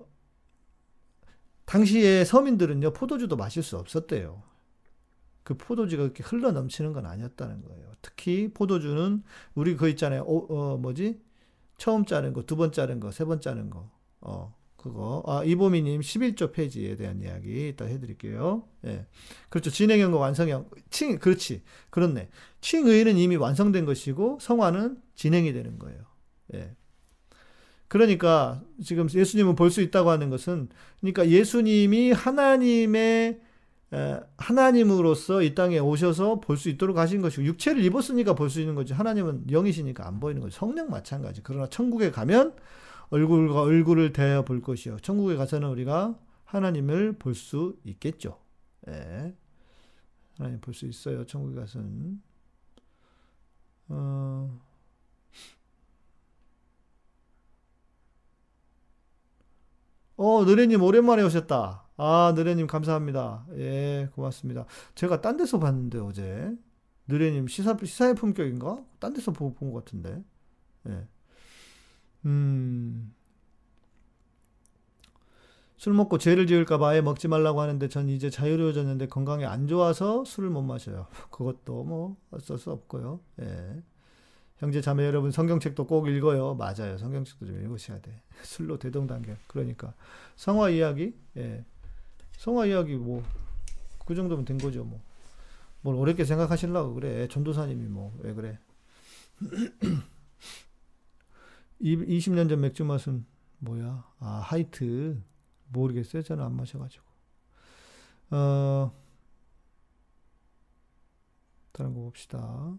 당시에 서민들은요, 포도주도 마실 수 없었대요. 그 포도주가 그렇게 흘러 넘치는 건 아니었다는 거예요. 특히 포도주는 우리 그 있잖아요. 어, 어 뭐지? 처음 짜는 거, 두번 짜는 거, 세번 짜는 거. 어, 그거. 아, 이보미님 11조 페이지에 대한 이야기 이따 해드릴게요. 예. 그렇죠. 진행형과 완성형. 칭, 그렇지. 그렇네. 칭의는 이미 완성된 것이고, 성화는 진행이 되는 거예요. 예. 그러니까 지금 예수님은 볼 수 있다고 하는 것은 그러니까 예수님이 하나님의 하나님으로서 이 땅에 오셔서 볼 수 있도록 하신 것이고 육체를 입었으니까 볼 수 있는 거지 하나님은 영이시니까 안 보이는 거지 성령 마찬가지 그러나 천국에 가면 얼굴과 얼굴을 대해 볼 것이요 천국에 가서는 우리가 하나님을 볼 수 있겠죠 예. 하나님 볼 수 있어요. 천국에 가서는. 어, 어, 느레님 오랜만에 오셨다. 아, 느레님 감사합니다. 예, 고맙습니다. 제가 딴 데서 봤는데 어제 느레님 시사 시사의 품격인가? 딴 데서 본것 같은데. 예. 음. 술 먹고 죄를 지을까봐 아예 먹지 말라고 하는데 전 이제 자유로워졌는데 건강에 안 좋아서 술을 못 마셔요. 그것도 뭐 어쩔 수 없고요. 예. 형제 자매 여러분 성경책도 꼭 읽어요. 맞아요. 성경책도 좀 읽으셔야 돼. 술로 대동단결. 그러니까 성화 이야기, 예. 성화 이야기 뭐 그 정도면 된 거죠. 뭐. 뭘 어렵게 생각하시려고 그래. 전도사님이 뭐 왜 그래. 20년 전 맥주 맛은 뭐야? 아, 하이트. 모르겠어요. 저는 안 마셔가지고. 어, 다른 거 봅시다.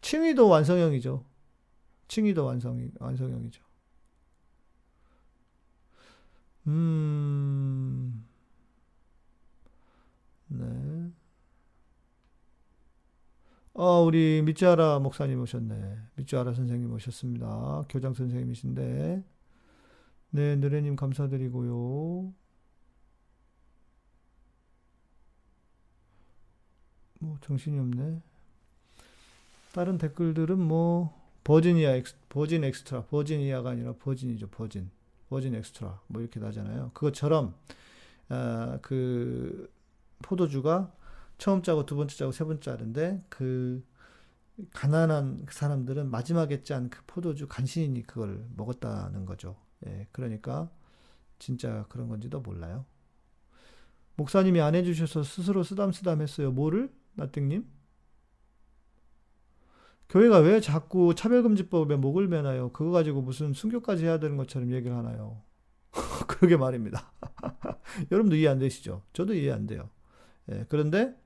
칭의도 완성형이죠. 칭의도 완성, 완성형이죠. 음, 네. 어, 우리 미쯔하라 목사님 오셨네. 미쯔하라 선생님 오셨습니다. 교장 선생님이신데. 네, 느레님 감사드리고요. 뭐 정신이 없네. 다른 댓글들은 뭐 버지니아 ex, virgin extra, 버지니아가 아니라 버진이죠, 버진, 버진 엑스트라 뭐 이렇게 나잖아요. 그것처럼 아, 그 포도주가 처음 짜고 두 번째 짜고 세 번째 짜는데 그 가난한 사람들은 마지막에 짠 그 포도주 간신히 그걸 먹었다는 거죠. 예, 그러니까 진짜 그런 건지도 몰라요. 목사님이 안 해주셔서 스스로 쓰담쓰담 했어요. 뭐를? 나땡님? 교회가 왜 자꾸 차별금지법에 목을 매나요? 그거 가지고 무슨 순교까지 해야 되는 것처럼 얘기를 하나요? 그러게 말입니다. 여러분도 이해 안 되시죠? 저도 이해 안 돼요. 예, 그런데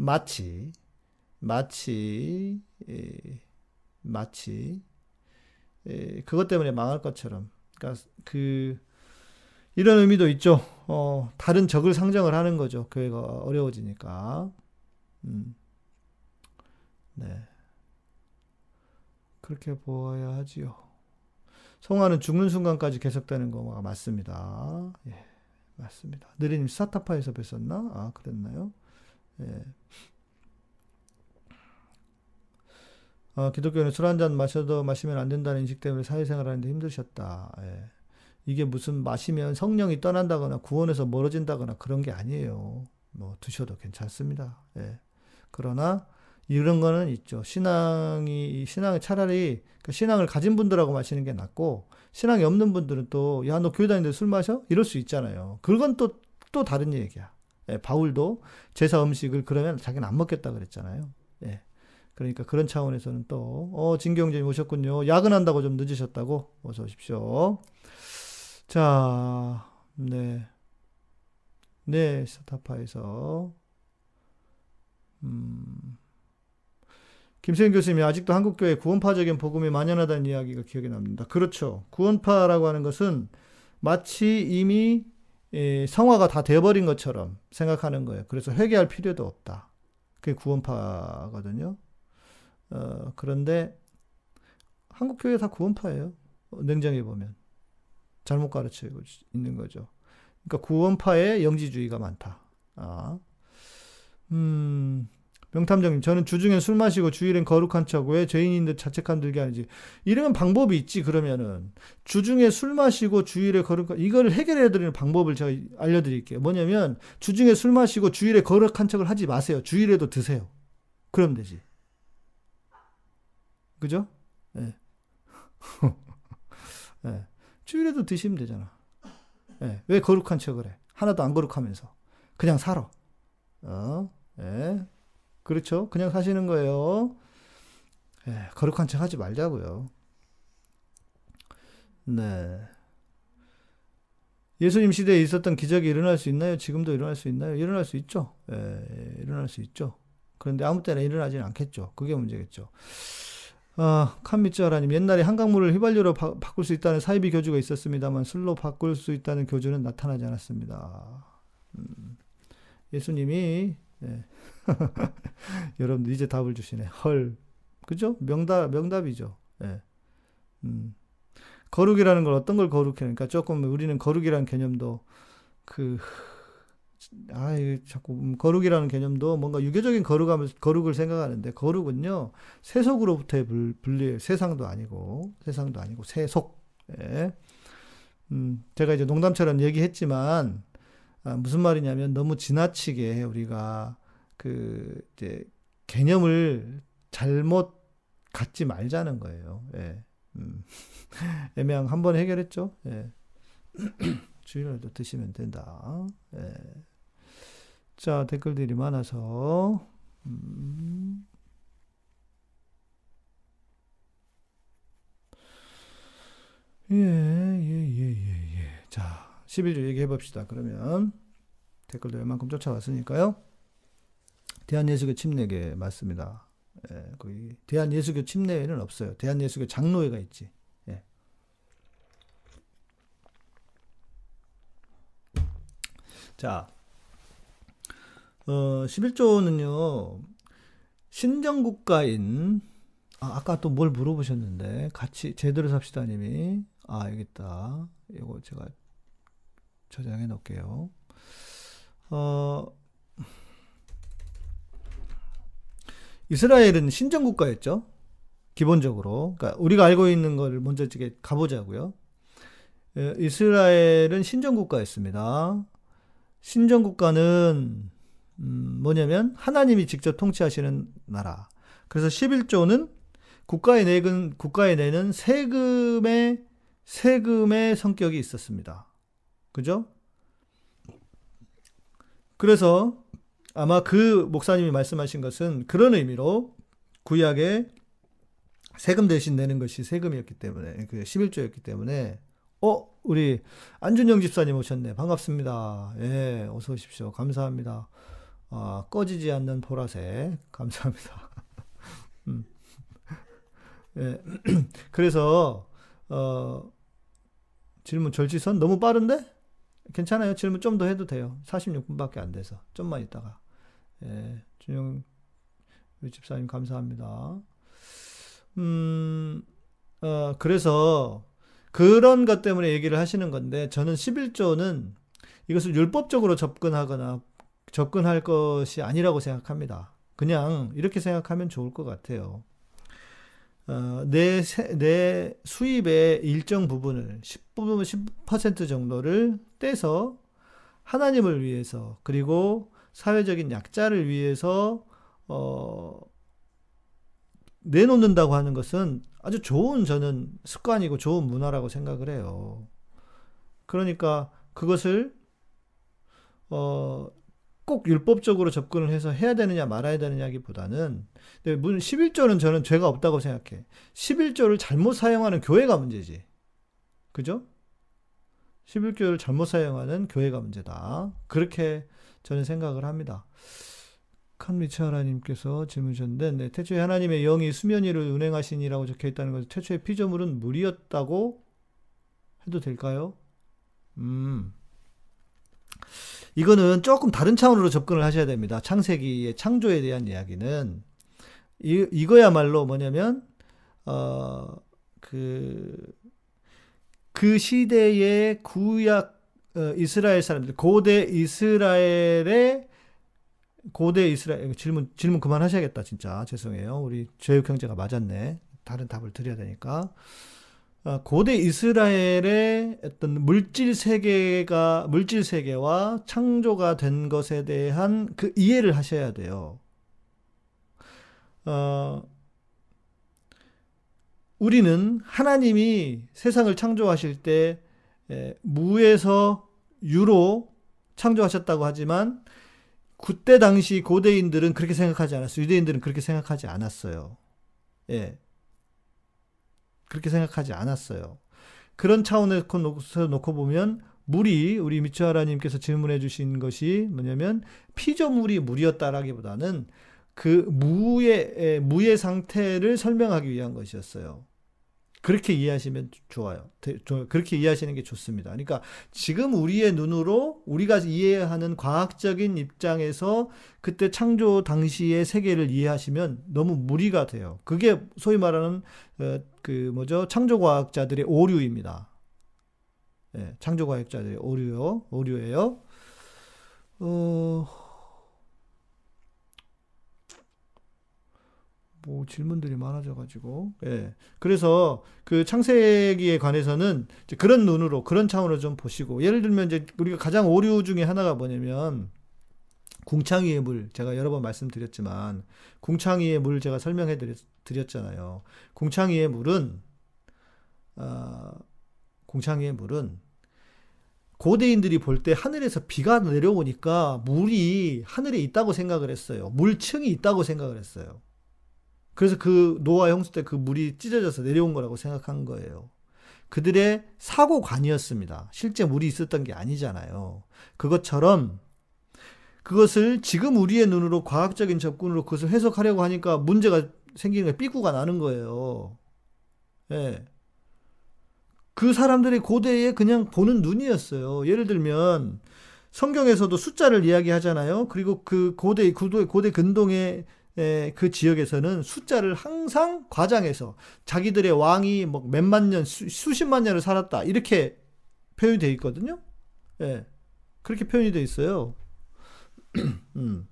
마치 마치 예, 마치 예, 그것 때문에 망할 것처럼 그러니까 그 이런 의미도 있죠. 어, 다른 적을 상정을 하는 거죠. 교회가 어려워지니까. 음. 네. 그렇게 보아야 하지요. 성화는 죽는 순간까지 계속되는 거가 맞습니다. 예, 맞습니다. 느리님 사타파에서 뵀었나? 아, 그랬나요? 예. 어, 기독교는 술 한 잔 마셔도 마시면 안 된다는 인식 때문에 사회생활 하는데 힘드셨다. 예. 이게 무슨 마시면 성령이 떠난다거나 구원에서 멀어진다거나 그런 게 아니에요. 뭐 드셔도 괜찮습니다. 예. 그러나 이런 거는 있죠. 신앙이 신앙이 차라리 그 신앙을 가진 분들하고 마시는 게 낫고 신앙이 없는 분들은 또 야 너 교회 다니는데 술 마셔? 이럴 수 있잖아요. 그건 또또 다른 얘기야. 예, 바울도 제사 음식을 그러면 자기는 안 먹겠다 그랬잖아요. 예. 그러니까 그런 차원에서는 또, 어, 진경재님 오셨군요. 야근한다고 좀 늦으셨다고? 어서 오십시오. 자, 네. 네, 스타파에서. 음. 김세현 교수님이 아직도 한국교회 구원파적인 복음이 만연하다는 이야기가 기억에 남는다. 그렇죠. 구원파라고 하는 것은 마치 이미 예, 성화가 다 돼버린 것처럼 생각하는 거예요. 그래서 회개할 필요도 없다. 그게 구원파거든요. 어, 그런데 한국 교회 다 구원파예요. 냉정히 보면 잘못 가르치고 있는 거죠. 그러니까 구원파의 영지주의가 많다. 아, 음, 명탐정님, 저는 주중에 술 마시고 주일엔 거룩한 척, 왜 죄인인 듯 자책한 들게 하는지. 이러면 방법이 있지, 그러면은. 주중에 술 마시고 주일에 거룩한, 이걸 해결해드리는 방법을 제가 알려드릴게요. 뭐냐면, 주중에 술 마시고 주일에 거룩한 척을 하지 마세요. 주일에도 드세요. 그럼 되지. 그죠? 예. 예. 주일에도 드시면 되잖아. 예. 왜 거룩한 척을 해? 하나도 안 거룩하면서. 그냥 살아. 어? 예. 그렇죠? 그냥 사시는 거예요. 예. 거룩한 척 하지 말자고요. 네. 예수님 시대에 있었던 기적이 일어날 수 있나요? 지금도 일어날 수 있나요? 일어날 수 있죠. 예, 일어날 수 있죠. 그런데 아무 때나 일어나지는 않겠죠. 그게 문제겠죠. 아, 칸미츠하라님 옛날에 한강물을 휘발유로 바, 바꿀 수 있다는 사이비 교주가 있었습니다만 술로 바꿀 수 있다는 교주는 나타나지 않았습니다. 음, 예수님이 예. 여러분들 이제 답을 주시네. 헐. 그죠? 명답, 명답이죠. 예. 음. 거룩이라는 걸 어떤 걸 거룩해? 그러니까 조금 우리는 거룩이라는 개념도 그, 아, 자꾸 음, 거룩이라는 개념도 뭔가 유교적인 거룩함을, 거룩을 생각하는데 거룩은요, 세속으로부터의 불, 분리, 세상도 아니고, 세상도 아니고, 세속. 예. 음, 제가 이제 농담처럼 얘기했지만, 아, 무슨 말이냐면 너무 지나치게 우리가 그 이제 개념을 잘못 갖지 말자는 거예요. 예. 음. 애매한 한 번 해결했죠. 예. 주일날도 드시면 된다. 예. 자, 댓글들이 많아서 음. 예, 예, 예, 예, 예. 자, 11조 얘기해 봅시다. 그러면 댓글도 웬만큼 쫓아왔으니까요. 대한예수교 침례계 맞습니다. 예, 거기 대한예수교 침례회는 없어요. 대한예수교 장로회가 있지. 예. 자, 어, 11조는요, 신정국가인, 아, 아까 또 뭘 물어보셨는데, 같이 제대로 삽시다 님이, 아, 여기 있다. 이거 제가 저장해 놓을게요. 어, 이스라엘은 신정국가였죠. 기본적으로. 그러니까 우리가 알고 있는 걸 먼저 이렇게 가보자고요. 예, 이스라엘은 신정국가였습니다. 신정국가는 음, 뭐냐면 하나님이 직접 통치하시는 나라. 그래서 11조는 국가에 내는 국가에 내는 세금의 세금의 성격이 있었습니다. 그죠? 그래서 아마 그 목사님이 말씀하신 것은 그런 의미로 구약에 세금 대신 내는 것이 세금이었기 때문에 그 11조였기 때문에 어 우리 안준영 집사님 오셨네 반갑습니다 예 어서 오십시오 감사합니다 아, 꺼지지 않는 보라색 감사합니다 음. 예 그래서 어 질문 절지선 너무 빠른데 괜찮아요. 질문 좀 더 해도 돼요. 46분밖에 안 돼서. 좀만 있다가. 예, 준영 집사님 감사합니다. 음, 어, 그래서 그런 것 때문에 얘기를 하시는 건데 저는 11조는 이것을 율법적으로 접근하거나 접근할 것이 아니라고 생각합니다. 그냥 이렇게 생각하면 좋을 것 같아요. 어, 내, 내 수입의 일정 부분을 10부분 10% 정도를 떼서 하나님을 위해서 그리고 사회적인 약자를 위해서 어, 내놓는다고 하는 것은 아주 좋은 저는 습관이고 좋은 문화라고 생각을 해요. 그러니까 그것을 어, 꼭 율법적으로 접근을 해서 해야 되느냐 말아야 되느냐기보다는 문 11조는 저는 죄가 없다고 생각해. 11조를 잘못 사용하는 교회가 문제지. 그죠? 11조를 잘못 사용하는 교회가 문제다. 그렇게 저는 생각을 합니다. 칸미츠 하나님께서 질문 주셨는데 네, 태초에 하나님의 영이 수면 위를 운행하시니라고 적혀 있다는 것은 태초의 피조물은 물이었다고 해도 될까요? 음. 이거는 조금 다른 차원으로 접근을 하셔야 됩니다. 창세기의 창조에 대한 이야기는. 이, 이거야말로 뭐냐면 어, 그, 그 시대의 구약 어, 이스라엘 사람들, 고대 이스라엘의 고대 이스라엘 질문 질문 그만하셔야겠다 진짜. 죄송해요. 우리 제육 형제가 맞았네. 다른 답을 드려야 되니까. 어, 고대 이스라엘의 어떤 물질 세계가 물질 세계와 창조가 된 것에 대한 그 이해를 하셔야 돼요. 어, 우리는 하나님이 세상을 창조하실 때 에, 무에서 유로 창조하셨다고 하지만 그때 당시 고대인들은 그렇게 생각하지 않았어요. 유대인들은 그렇게 생각하지 않았어요. 예. 그렇게 생각하지 않았어요. 그런 차원에서 놓고 보면 물이 우리 미츠하라님께서 질문해 주신 것이 뭐냐면 피조물이 물이었다라기보다는 그 무의 무의 상태를 설명하기 위한 것이었어요. 그렇게 이해하시면 좋아요. 그렇게 이해하시는 게 좋습니다. 그러니까 지금 우리의 눈으로 우리가 이해하는 과학적인 입장에서 그때 창조 당시의 세계를 이해하시면 너무 무리가 돼요. 그게 소위 말하는 어, 그 뭐죠? 창조 과학자들의 오류입니다. 예, 창조 과학자들의 오류요. 오류예요. 어 뭐 질문들이 많아져가지고. 예. 그래서 그 창세기에 관해서는 그런 눈으로 그런 차원으로 좀 보시고 예를 들면 이제 우리가 가장 오류 중에 하나가 뭐냐면 궁창위의 물 제가 여러 번 말씀드렸지만 궁창위의 물 제가 설명해 드렸 잖아요. 궁창위의 물은 어, 궁창위의 물은 고대인들이 볼 때 하늘에서 비가 내려오니까 물이 하늘에 있다고 생각을 했어요. 물층이 있다고 생각을 했어요 그래서 그 노아 형수 때 그 물이 찢어져서 내려온 거라고 생각한 거예요. 그들의 사고관이었습니다. 실제 물이 있었던 게 아니잖아요. 그것처럼 그것을 지금 우리의 눈으로 과학적인 접근으로 그것을 해석하려고 하니까 문제가 생기는 거예요. 삐꾸가 나는 거예요. 예. 그 사람들이 고대에 그냥 보는 눈이었어요. 예를 들면 성경에서도 숫자를 이야기하잖아요. 그리고 그 고대 고대 근동의 그 지역에서는 숫자를 항상 과장해서 자기들의 왕이 뭐 몇만 년, 수, 십만 년을 살았다. 이렇게 표현이 되어 있거든요. 예. 그렇게 표현이 되어 있어요. 음.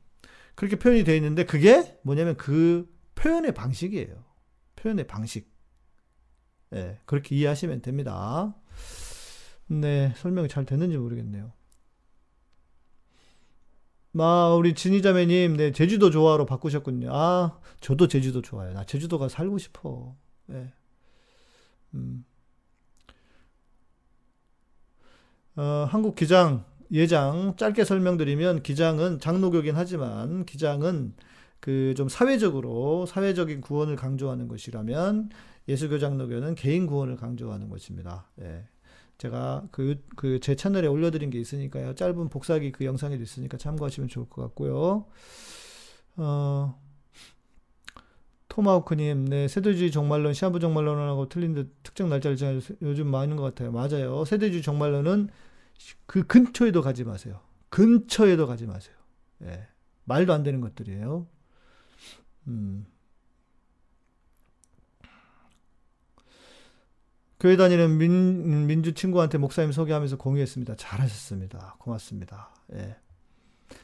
그렇게 표현이 되어 있는데 그게 뭐냐면 그 표현의 방식이에요. 표현의 방식. 예. 그렇게 이해하시면 됩니다. 네. 설명이 잘 됐는지 모르겠네요. 아, 우리 진희자매님, 네, 제주도 좋아로 바꾸셨군요. 아, 저도 제주도 좋아요. 나 제주도가 살고 싶어. 네. 음. 어, 한국 기장, 예장, 짧게 설명드리면, 기장은 장로교긴 하지만, 기장은 그 좀 사회적으로, 사회적인 구원을 강조하는 것이라면, 예수교 장로교는 개인 구원을 강조하는 것입니다. 예. 제가 그, 그 제 채널에 올려드린 게 있으니까요. 짧은 복사기 그 영상에도 있으니까 참고하시면 좋을 것 같고요. 어, 토마호크님, 네, 세대주의 정말론, 시한부 정말론하고 틀린 듯 특정 날짜를 정해 요즘 많은 것 같아요. 맞아요. 세대주의 정말론은 그 근처에도 가지 마세요. 근처에도 가지 마세요. 예. 말도 안 되는 것들이에요. 음. 교회 다니는 민, 민주 친구한테 목사님 소개하면서 공유했습니다. 잘하셨습니다. 고맙습니다. 예.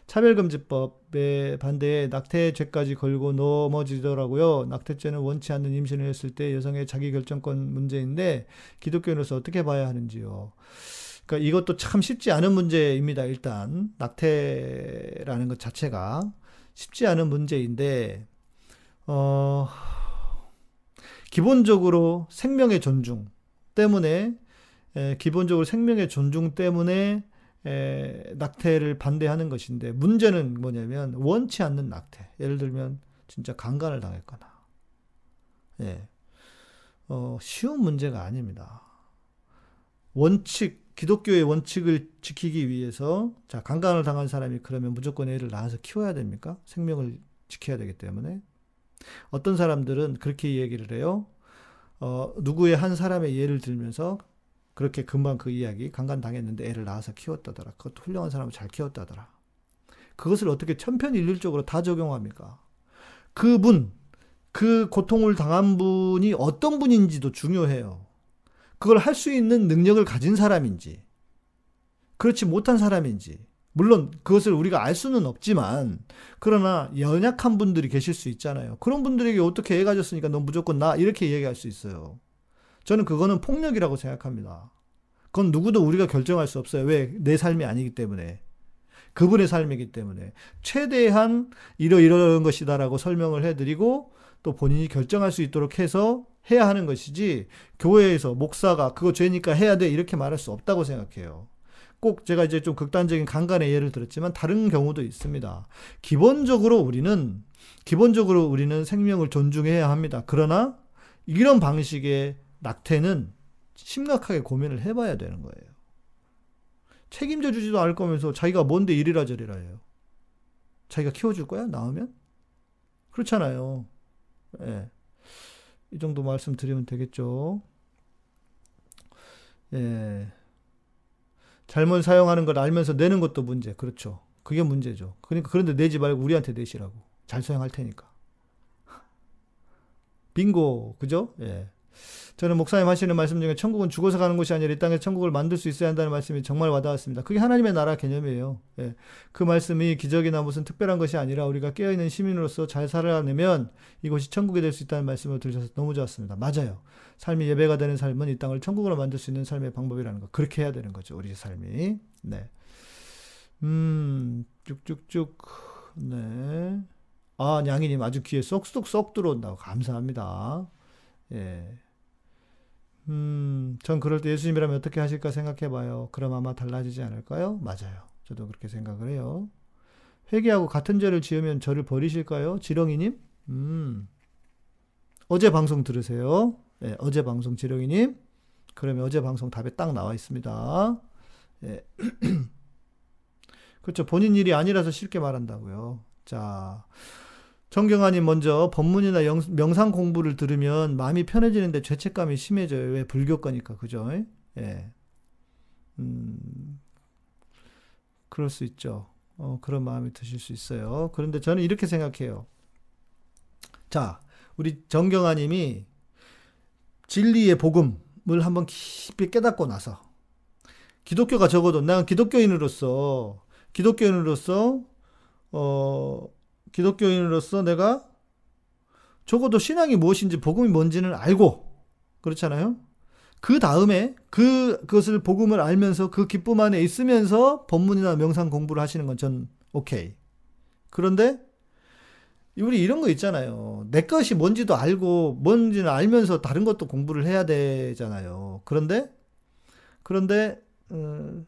차별금지법에 반대에 낙태죄까지 걸고 넘어지더라고요. 낙태죄는 원치 않는 임신을 했을 때 여성의 자기결정권 문제인데 기독교인으로서 어떻게 봐야 하는지요. 그러니까 이것도 참 쉽지 않은 문제입니다. 일단 낙태라는 것 자체가 쉽지 않은 문제인데 어 기본적으로 생명의 존중 때문에 에, 기본적으로 생명의 존중 때문에 에, 낙태를 반대하는 것인데 문제는 뭐냐면 원치 않는 낙태. 예를 들면 진짜 강간을 당했거나. 예. 어, 쉬운 문제가 아닙니다. 원칙 기독교의 원칙을 지키기 위해서 자 강간을 당한 사람이 그러면 무조건 애를 낳아서 키워야 됩니까? 생명을 지켜야 되기 때문에 어떤 사람들은 그렇게 얘기를 해요. 어, 누구의 한 사람의 예를 들면서 그렇게 금방 그 이야기 강간 당했는데 애를 낳아서 키웠다더라. 그것도 훌륭한 사람을 잘 키웠다더라. 그것을 어떻게 천편일률적으로 다 적용합니까? 그분, 그 고통을 당한 분이 어떤 분인지도 중요해요. 그걸 할 수 있는 능력을 가진 사람인지, 그렇지 못한 사람인지, 물론 그것을 우리가 알 수는 없지만 그러나 연약한 분들이 계실 수 있잖아요. 그런 분들에게 어떻게 애 가졌으니까 넌 무조건 나 이렇게 얘기할 수 있어요. 저는 그거는 폭력이라고 생각합니다. 그건 누구도 우리가 결정할 수 없어요. 왜? 내 삶이 아니기 때문에. 그분의 삶이기 때문에. 최대한 이러이러한 것이다라고 설명을 해드리고 또 본인이 결정할 수 있도록 해서 해야 하는 것이지 교회에서 목사가 그거 죄니까 해야 돼 이렇게 말할 수 없다고 생각해요. 꼭 제가 이제 좀 극단적인 강간의 예를 들었지만 다른 경우도 있습니다. 기본적으로 우리는 기본적으로 우리는 생명을 존중해야 합니다. 그러나 이런 방식의 낙태는 심각하게 고민을 해봐야 되는 거예요. 책임져 주지도 않을 거면서 자기가 뭔데 이리라 저리라 해요. 자기가 키워줄 거야? 나오면? 그렇잖아요. 예. 이 정도 말씀드리면 되겠죠. 예. 잘못 사용하는 걸 알면서 내는 것도 문제. 그렇죠. 그게 문제죠. 그러니까 그런데 내지 말고 우리한테 내시라고. 잘 사용할 테니까. 빙고. 그죠? 예. 저는 목사님 하시는 말씀 중에 천국은 죽어서 가는 곳이 아니라 이 땅에 천국을 만들 수 있어야 한다는 말씀이 정말 와닿았습니다. 그게 하나님의 나라 개념이에요. 예. 그 말씀이 기적이나 무슨 특별한 것이 아니라 우리가 깨어있는 시민으로서 잘 살아내면 이곳이 천국이 될 수 있다는 말씀을 들으셔서 너무 좋았습니다. 맞아요. 삶이 예배가 되는 삶은 이 땅을 천국으로 만들 수 있는 삶의 방법이라는 거. 그렇게 해야 되는 거죠. 우리 삶이. 네. 음, 쭉쭉쭉. 네. 아, 냥이님 아주 귀에 쏙쏙 쏙 들어온다고. 감사합니다. 예. 음, 전 그럴 때 예수님이라면 어떻게 하실까 생각해 봐요. 그럼 아마 달라지지 않을까요? 맞아요. 저도 그렇게 생각을 해요. 회개하고 같은 죄를 지으면 저를 버리실까요? 지렁이님? 음. 어제 방송 들으세요. 예, 어제 방송 지렁이님. 그러면 어제 방송 답에 딱 나와 있습니다. 예. 그렇죠. 본인 일이 아니라서 쉽게 말한다고요. 자, 정경아님 먼저 법문이나 영, 명상 공부를 들으면 마음이 편해지는데 죄책감이 심해져요. 왜 불교 거니까 그죠? 예. 음, 그럴 수 있죠. 어, 그런 마음이 드실 수 있어요. 그런데 저는 이렇게 생각해요. 자, 우리 정경아님이 진리의 복음을 한번 깊이 깨닫고 나서 기독교가 적어도 난 기독교인으로서 기독교인으로서 어 기독교인으로서 내가 적어도 신앙이 무엇인지 복음이 뭔지는 알고 그렇잖아요. 그 다음에 그 그것을 복음을 알면서 그 기쁨 안에 있으면서 법문이나 명상 공부를 하시는 건 전 오케이. 그런데 우리 이런 거 있잖아요. 내 것이 뭔지도 알고 뭔지는 알면서 다른 것도 공부를 해야 되잖아요. 그런데 그런데 음,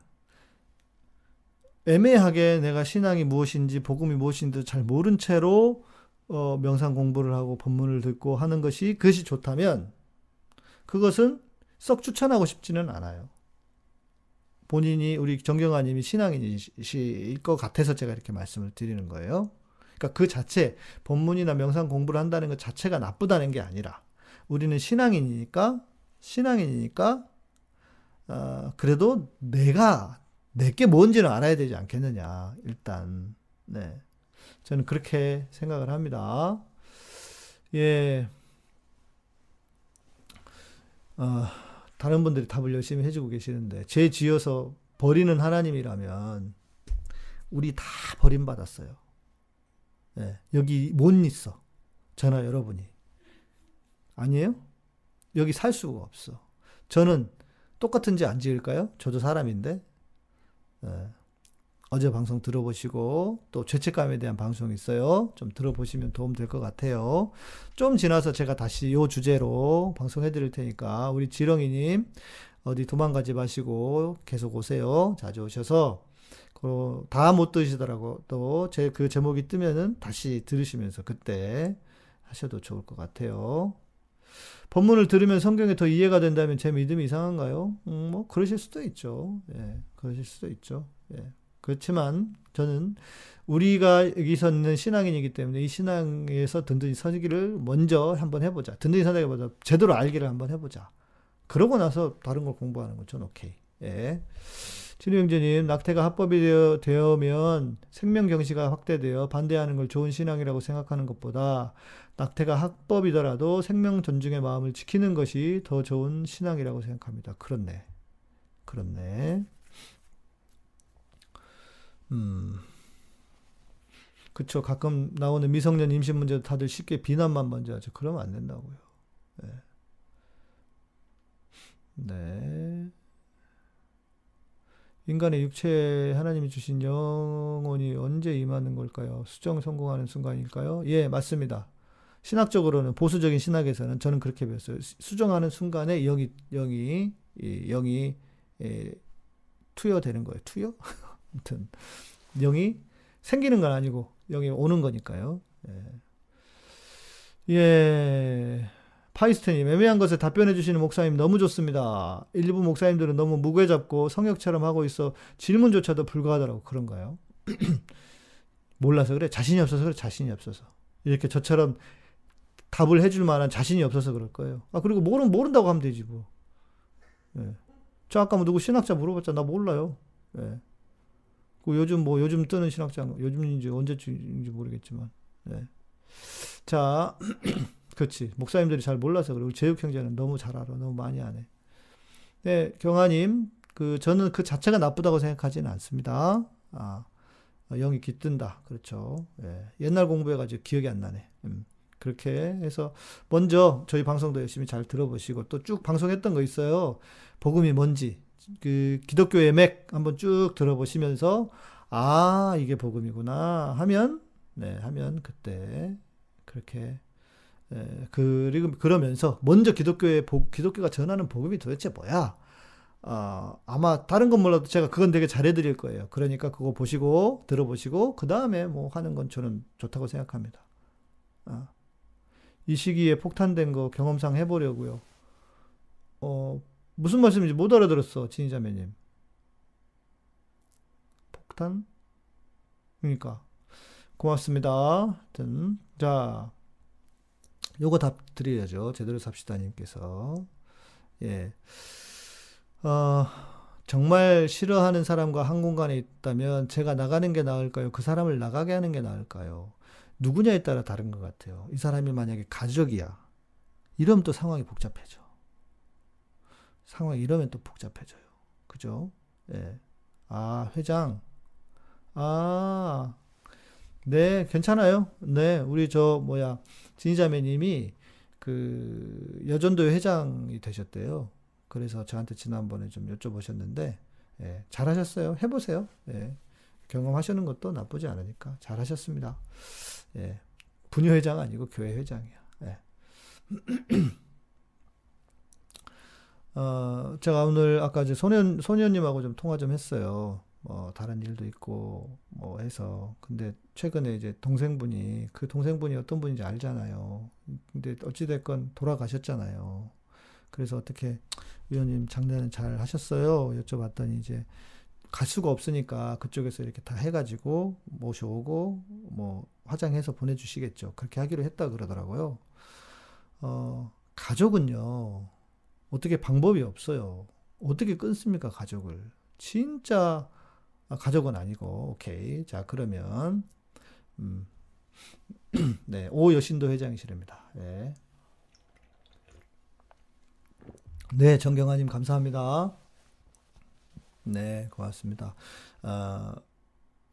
애매하게 내가 신앙이 무엇인지 복음이 무엇인지 잘 모른 채로 어, 명상 공부를 하고 법문을 듣고 하는 것이 그것이 좋다면 그것은 썩 추천하고 싶지는 않아요. 본인이 우리 정경아님이 신앙인이실 것 같아서 제가 이렇게 말씀을 드리는 거예요. 그러니까 그 자체 법문이나 명상 공부를 한다는 것 자체가 나쁘다는 게 아니라 우리는 신앙인이니까 신앙인이니까 어, 그래도 내가 내게 뭔지는 알아야 되지 않겠느냐. 일단 네. 저는 그렇게 생각을 합니다. 예. 어, 다른 분들이 답을 열심히 해주고 계시는데, 죄 지어서 버리는 하나님이라면, 우리 다 버림받았어요. 예, 여기 못 있어. 저나 여러분이. 아니에요? 여기 살 수가 없어. 저는 똑같은 죄안 지을까요? 저도 사람인데. 예. 어제 방송 들어보시고 또 죄책감에 대한 방송이 있어요. 좀 들어보시면 도움 될 것 같아요. 좀 지나서 제가 다시 요 주제로 방송해 드릴 테니까 우리 지렁이님 어디 도망가지 마시고 계속 오세요. 자주 오셔서 다못 들으시더라고 또 제 그 제목이 뜨면은 다시 들으시면서 그때 하셔도 좋을 것 같아요. 본문을 들으면 성경에 더 이해가 된다면 제 믿음이 이상한가요? 음, 뭐 그러실 수도 있죠. 예, 그러실 수도 있죠. 예. 그렇지만 저는 우리가 여기서 있는 신앙인이기 때문에 이 신앙에서 든든히 서기를 먼저 한번 해보자. 든든히 서기보다 제대로 알기를 한번 해보자. 그러고 나서 다른 걸 공부하는 건전 오케이. 예. 진우 형제님, 낙태가 합법이 되어, 되면 생명 경시가 확대되어 반대하는 걸 좋은 신앙이라고 생각하는 것보다 낙태가 합법이더라도 생명 존중의 마음을 지키는 것이 더 좋은 신앙이라고 생각합니다. 그렇네. 그렇네. 음. 그쵸. 가끔 나오는 미성년 임신 문제도 다들 쉽게 비난만 먼저 하죠. 그러면 안 된다고요. 네. 네. 인간의 육체에 하나님이 주신 영혼이 언제 임하는 걸까요? 수정 성공하는 순간일까요? 예, 맞습니다. 신학적으로는 보수적인 신학에서는 저는 그렇게 배웠어요. 수정하는 순간에 영이 영이 영이 예, 투여되는 거예요. 투여? 아무튼 영이 생기는 건 아니고 영이 오는 거니까요. 예. 예. 파이스트님, 애매한 것에 답변해 주시는 목사님 너무 좋습니다. 일부 목사님들은 너무 무게 잡고 성역처럼 하고 있어 질문조차도 불가하더라고. 그런가요? 몰라서 그래? 자신이 없어서 그래? 자신이 없어서. 이렇게 저처럼 답을 해줄 만한 자신이 없어서 그럴 거예요. 아, 그리고 모르, 모른다고 하면 되지, 뭐. 예. 저 아까 뭐 누구 신학자 물어봤자 나 몰라요. 예. 그 요즘 뭐 요즘 뜨는 신학자 요즘인지 언제쯤인지 모르겠지만. 예. 자, 그렇지. 목사님들이 잘 몰라서 그리고 제육 형제는 너무 잘 알아. 너무 많이 아네. 네, 경아님, 그 저는 그 자체가 나쁘다고 생각하지는 않습니다. 아, 영이 깃든다. 그렇죠. 예. 옛날 공부해가지고 기억이 안 나네. 음. 그렇게 해서 먼저 저희 방송도 열심히 잘 들어보시고 또 쭉 방송했던 거 있어요. 복음이 뭔지 그 기독교의 맥 한번 쭉 들어보시면서 아 이게 복음이구나 하면 네 하면 그때 그렇게 예, 그리고 그러면서 먼저 기독교의 복, 기독교가 전하는 복음이 도대체 뭐야? 어, 아마 다른 건 몰라도 제가 그건 되게 잘해드릴 거예요. 그러니까 그거 보시고 들어보시고 그 다음에 뭐 하는 건 저는 좋다고 생각합니다. 어. 이 시기에 폭탄된 거 경험상 해보려고요. 어, 무슨 말씀인지 못 알아들었어, 진희자매님. 폭탄? 그러니까. 고맙습니다. 하여튼, 자, 요거 답 드려야죠. 제대로 삽시다님께서. 예. 어, 정말 싫어하는 사람과 한 공간에 있다면 제가 나가는 게 나을까요? 그 사람을 나가게 하는 게 나을까요? 누구냐에 따라 다른 것 같아요. 이 사람이 만약에 가족이야. 이러면 또 상황이 복잡해져. 상황이 이러면 또 복잡해져요. 그죠? 예. 아, 회장. 아, 네, 괜찮아요. 네, 우리 저, 뭐야, 진희자매님이 그 여전도 회장이 되셨대요. 그래서 저한테 지난번에 좀 여쭤보셨는데, 예, 잘하셨어요. 해보세요. 예, 경험하시는 것도 나쁘지 않으니까 잘하셨습니다. 예. 분유회장 아니고 교회 회장이야. 예. 어, 제가 오늘 아까 이제 소년, 소년님하고 좀 통화 좀 했어요. 뭐, 다른 일도 있고, 뭐 해서. 근데 최근에 이제 동생분이, 그 동생분이 어떤 분인지 알잖아요. 근데 어찌됐건 돌아가셨잖아요. 그래서 어떻게, 위원님 장례는 잘 하셨어요? 여쭤봤더니 이제, 갈 수가 없으니까 그쪽에서 이렇게 다 해가지고 모셔오고 뭐 화장해서 보내주시겠죠. 그렇게 하기로 했다 그러더라고요. 어, 가족은요, 어떻게 방법이 없어요. 어떻게 끊습니까, 가족을. 진짜, 아, 가족은 아니고, 오케이. 자, 그러면, 음, 네, 오 여신도 회장이시랍니다. 네. 네, 정경아님 감사합니다. 네, 고맙습니다. 어,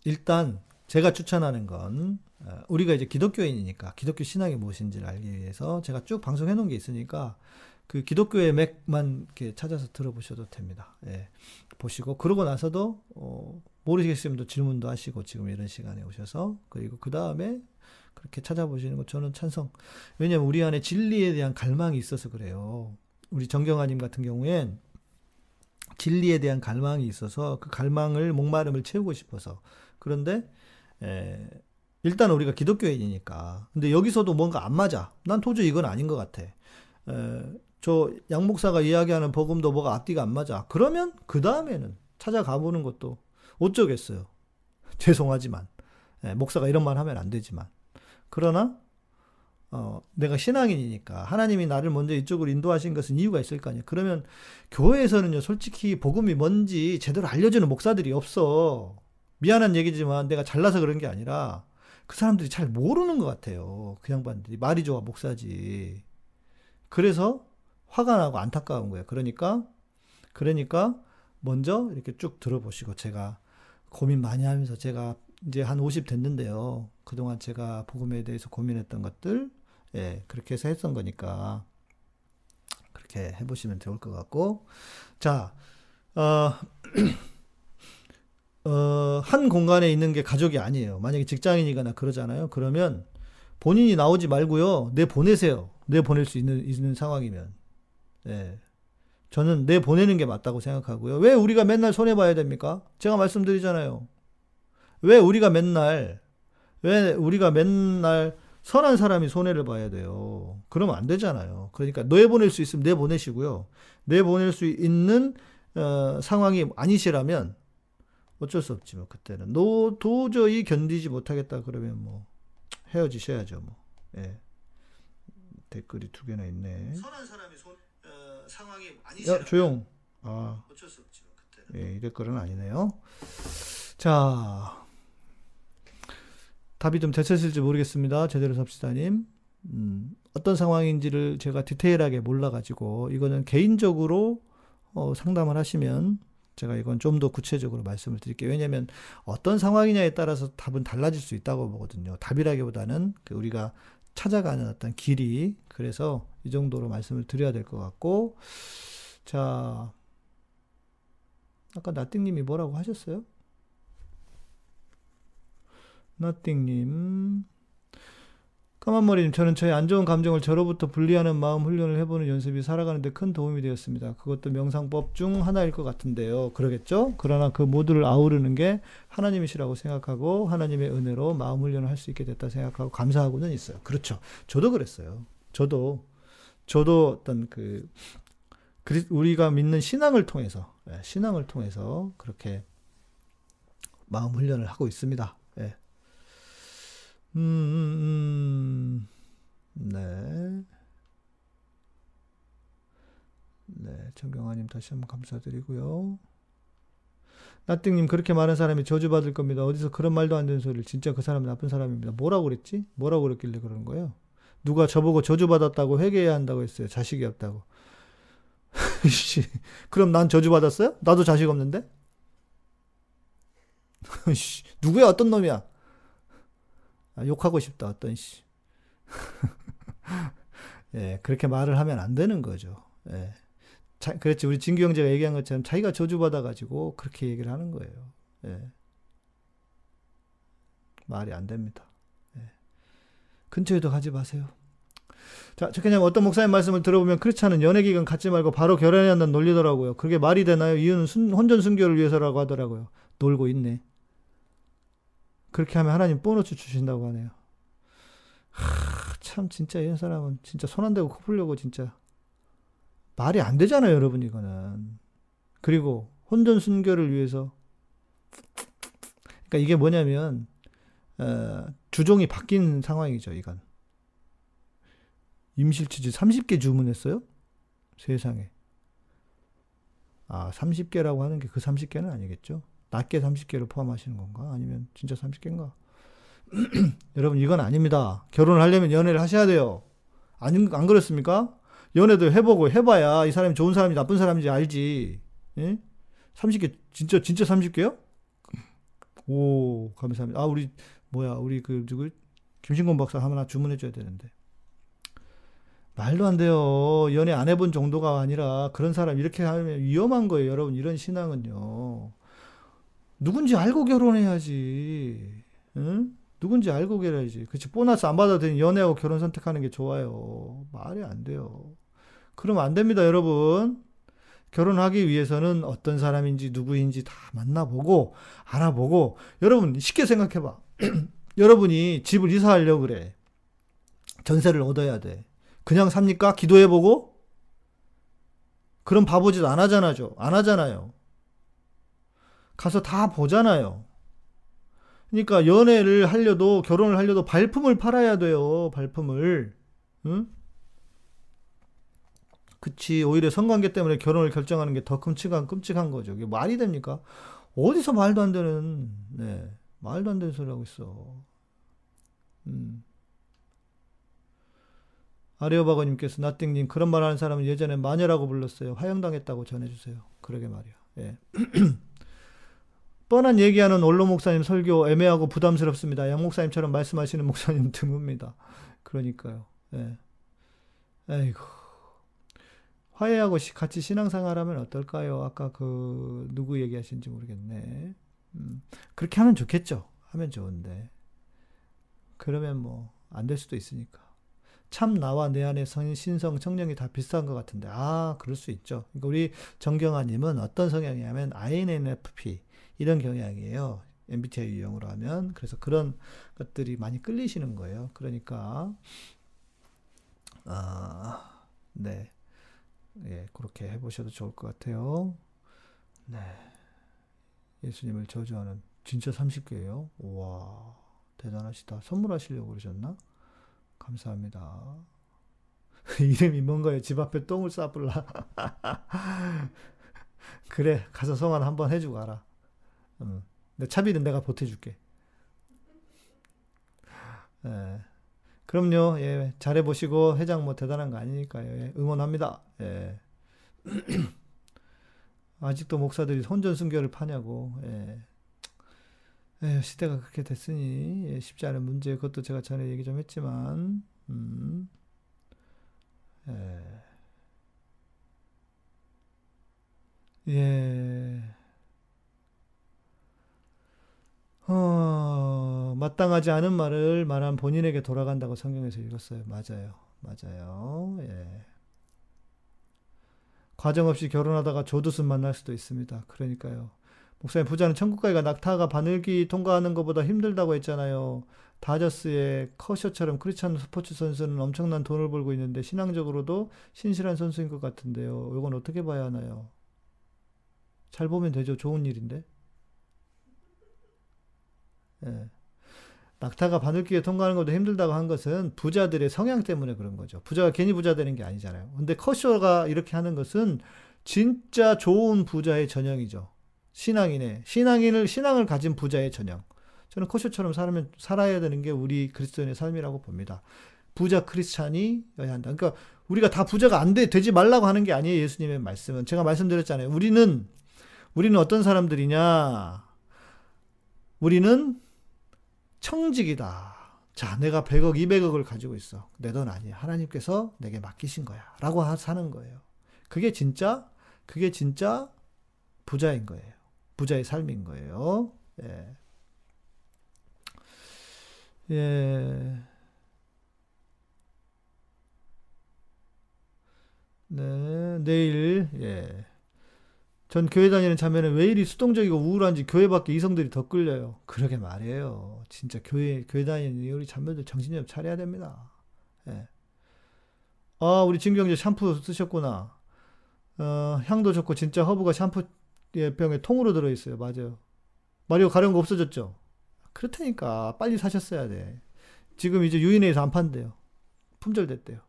일단 제가 추천하는 건 어, 우리가 이제 기독교인이니까 기독교 신앙이 무엇인지를 알기 위해서 제가 쭉 방송해 놓은 게 있으니까 그 기독교의 맥만 이렇게 찾아서 들어보셔도 됩니다. 예, 보시고 그러고 나서도 어, 모르시겠으면 질문도 하시고 지금 이런 시간에 오셔서 그리고 그 다음에 그렇게 찾아보시는 거 저는 찬성. 왜냐하면 우리 안에 진리에 대한 갈망이 있어서 그래요. 우리 정경아님 같은 경우엔 진리에 대한 갈망이 있어서 그 갈망을 목마름을 채우고 싶어서 그런데 에, 일단 우리가 기독교인이니까 근데 여기서도 뭔가 안 맞아 난 도저히 이건 아닌 것 같아 에, 저 양목사가 이야기하는 복음도 뭐가 앞뒤가 안 맞아 그러면 그 다음에는 찾아가 보는 것도 어쩌겠어요 죄송하지만 에, 목사가 이런 말 하면 안 되지만 그러나 어, 내가 신앙인이니까 하나님이 나를 먼저 이쪽으로 인도하신 것은 이유가 있을 거 아니에요. 그러면 교회에서는요, 솔직히 복음이 뭔지 제대로 알려주는 목사들이 없어. 미안한 얘기지만 내가 잘나서 그런 게 아니라 그 사람들이 잘 모르는 것 같아요. 그 양반들이 말이 좋아 목사지. 그래서 화가 나고 안타까운 거예요. 그러니까 그러니까 먼저 이렇게 쭉 들어보시고 제가 고민 많이 하면서 제가 이제 한 50 됐는데요. 그동안 제가 복음에 대해서 고민했던 것들 예, 그렇게 해서 했던 거니까 그렇게 해보시면 좋을 것 같고 자, 어, 어, 한 공간에 있는 게 가족이 아니에요. 만약에 직장인이거나 그러잖아요. 그러면 본인이 나오지 말고요. 내 보내세요. 내 보낼 수 있는, 있는 상황이면. 예. 저는 내 보내는 게 맞다고 생각하고요. 왜 우리가 맨날 손해봐야 됩니까? 제가 말씀드리잖아요. 왜 우리가 맨날, 왜 우리가 맨날 선한 사람이 손해를 봐야 돼요. 그러면 안 되잖아요. 그러니까 내보낼 수 있으면 내보내시고요. 내보낼 수 있는 어, 상황이 아니시라면 어쩔 수 없지 뭐 그때는 노 도저히 견디지 못하겠다 그러면 뭐 헤어지셔야죠 뭐. 예. 댓글이 두 개나 있네. 상황이 야 조용. 아, 어쩔 수 없죠. 그때는. 예, 이럴 거는 아니네요. 자, 답이 좀 되셨을지 모르겠습니다. 제대로 삽시다님. 음, 어떤 상황인지를 제가 디테일하게 몰라가지고, 이거는 개인적으로 어, 상담을 하시면 제가 이건 좀 더 구체적으로 말씀을 드릴게요. 왜냐하면 어떤 상황이냐에 따라서 답은 달라질 수 있다고 보거든요. 답이라기보다는 그 우리가 찾아가는 어떤 길이 그래서 이 정도로 말씀을 드려야 될 것 같고 자 아까 나띵님이 뭐라고 하셨어요? 나띵님 까만머리님, 저는 저의 안 좋은 감정을 저로부터 분리하는 마음 훈련을 해보는 연습이 살아가는데 큰 도움이 되었습니다. 그것도 명상법 중 하나일 것 같은데요. 그러겠죠? 그러나 그 모두를 아우르는 게 하나님이시라고 생각하고 하나님의 은혜로 마음 훈련을 할 수 있게 됐다 생각하고 감사하고는 있어요. 그렇죠. 저도 그랬어요. 저도, 저도 어떤 그, 우리가 믿는 신앙을 통해서, 예, 신앙을 통해서 그렇게 마음 훈련을 하고 있습니다. 예. 음, 음, 음. 네. 네, 정경아님 다시 한번 감사드리고요. 나띵님 그렇게 많은 사람이 저주받을 겁니다. 어디서 그런 말도 안 되는 소리를 진짜 그 사람은 나쁜 사람입니다. 뭐라고 그랬지? 뭐라고 그랬길래 그러는 거예요? 누가 저보고 저주받았다고 회개해야 한다고 했어요. 자식이 없다고. 그럼 난 저주받았어요? 나도 자식 없는데? 누구야 어떤 놈이야? 아, 욕하고 싶다, 어떤 씨. 예, 그렇게 말을 하면 안 되는 거죠. 예. 자, 그렇지. 우리 진규 형제가 얘기한 것처럼 자기가 저주받아가지고 그렇게 얘기를 하는 거예요. 예. 말이 안 됩니다. 예. 근처에도 가지 마세요. 자, 저그냥 어떤 목사님 말씀을 들어보면 그렇지 않은 연애 기간 갖지 말고 바로 결혼해야 한다는 논리더라고요. 그게 말이 되나요? 이유는 순, 혼전 순교를 위해서라고 하더라고요. 놀고 있네. 그렇게 하면 하나님 보너스 주신다고 하네요. 하, 참 진짜 이런 사람은 진짜 손 안 대고 코 풀려고 진짜 말이 안 되잖아요, 여러분 이거는. 그리고 혼전 순결을 위해서 그러니까 이게 뭐냐면 어, 주종이 바뀐 상황이죠, 이건. 임실치즈 30개 주문했어요? 세상에. 아, 30개라고 하는 게 그 30개는 아니겠죠? 낮게 30개를 포함하시는 건가? 아니면 진짜 30개인가? 여러분, 이건 아닙니다. 결혼을 하려면 연애를 하셔야 돼요. 안, 안 그렇습니까? 연애도 해보고 해봐야 이 사람이 좋은 사람인지 나쁜 사람인지 알지. 예? 30개, 진짜, 진짜 30개요? 오, 감사합니다. 아, 우리, 뭐야, 우리 그, 누구, 김신곤 박사 하나 주문해줘야 되는데. 말도 안 돼요. 연애 안 해본 정도가 아니라 그런 사람 이렇게 하면 위험한 거예요, 여러분. 이런 신앙은요. 누군지 알고 결혼해야지. 응? 누군지 알고 결혼해야지. 그치. 보너스 안 받아도 되니 연애하고 결혼 선택하는 게 좋아요. 말이 안 돼요. 그러면 안 됩니다, 여러분. 결혼하기 위해서는 어떤 사람인지 누구인지 다 만나보고, 알아보고, 여러분, 쉽게 생각해봐. 여러분이 집을 이사하려고 그래. 전세를 얻어야 돼. 그냥 삽니까? 기도해보고? 그럼 바보짓 안 하잖아요. 안 하잖아요. 가서 다 보잖아요. 그러니까 연애를 하려도 결혼을 하려도 발품을 팔아야 돼요. 발품을. 응? 그치. 오히려 성관계 때문에 결혼을 결정하는 게 더 끔찍한 끔찍한 거죠. 이게 말이 됩니까? 어디서 말도 안 되는 네. 말도 안 되는 소리 하고 있어. 음. 아리오바거님께서 나띵님 그런 말 하는 사람은 예전에 마녀라고 불렀어요. 화형당했다고 전해주세요. 그러게 말이야. 예. 뻔한 얘기하는 원로 목사님 설교 애매하고 부담스럽습니다. 양 목사님처럼 말씀하시는 목사님 드뭅니다. 그러니까요. 예. 에이고. 화해하고 같이 신앙생활하면 어떨까요? 아까 그 누구 얘기하신지 모르겠네. 음, 그렇게 하면 좋겠죠. 하면 좋은데. 그러면 뭐 안 될 수도 있으니까. 참 나와 내 안에 신성 성령이 다 비슷한 것 같은데 아 그럴 수 있죠. 그러니까 우리 정경아님은 어떤 성향이냐면 INFP 이런 경향이에요. MBTI 유형으로 하면 그래서 그런 것들이 많이 끌리시는 거예요. 그러니까 아, 네, 예, 그렇게 해보셔도 좋을 것 같아요. 네, 예수님을 저주하는 진짜 30개예요. 와, 대단하시다. 선물하시려고 그러셨나? 감사합니다. 이름이 뭔가요? 집 앞에 똥을 싸불라. 그래, 가서 성환 한번 해주고 가라. 음. 내 차비는 내가 보태줄게. 예. 그럼요, 예. 잘해보시고, 회장 뭐 대단한 거 아니니까요. 예. 응원합니다. 예. 아직도 목사들이 혼전순결을 파냐고, 예. 예, 시대가 그렇게 됐으니, 예, 쉽지 않은 문제, 그것도 제가 전에 얘기 좀 했지만, 음, 예. 예. 어, 마땅하지 않은 말을 말한 본인에게 돌아간다고 성경에서 읽었어요. 맞아요. 맞아요. 예. 과정 없이 결혼하다가 조두순 만날 수도 있습니다. 그러니까요. 목사님, 부자는 천국 가기가 낙타가 바늘기 통과하는 것보다 힘들다고 했잖아요. 다저스의 커셔처럼 크리스찬 스포츠 선수는 엄청난 돈을 벌고 있는데 신앙적으로도 신실한 선수인 것 같은데요. 이건 어떻게 봐야 하나요? 잘 보면 되죠. 좋은 일인데. 예. 낙타가 바늘기에 통과하는 것도 힘들다고 한 것은 부자들의 성향 때문에 그런 거죠. 부자가 괜히 부자 되는 게 아니잖아요. 근데 커쇼가 이렇게 하는 것은 진짜 좋은 부자의 전형이죠. 신앙인의 신앙인을 신앙을 가진 부자의 전형. 저는 커쇼처럼 살면 살아야 되는 게 우리 그리스도인의 삶이라고 봅니다. 부자 크리스찬이어야 한다. 그러니까 우리가 다 부자가 안 돼, 되지 말라고 하는 게 아니에요. 예수님의 말씀은. 제가 말씀드렸잖아요. 우리는 우리는 어떤 사람들이냐? 우리는 청직이다. 자, 내가 100억, 200억을 가지고 있어. 내 돈 아니야. 하나님께서 내게 맡기신 거야. 라고 사는 거예요. 그게 진짜, 그게 진짜 부자인 거예요. 부자의 삶인 거예요. 예. 예. 네, 내일, 예. 전 교회 다니는 자매는 왜 이리 수동적이고 우울한지 교회 밖에 이성들이 더 끌려요. 그러게 말이에요. 진짜 교회, 교회 다니는 우리 자매들 정신 좀 차려야 됩니다. 예. 아, 우리 진경제 샴푸 쓰셨구나. 어, 향도 좋고 진짜 허브가 샴푸 병에 통으로 들어있어요. 맞아요. 마리오 가려운 거 없어졌죠? 그렇다니까. 빨리 사셨어야 돼. 지금 이제 유인회에서 안 판대요. 품절됐대요.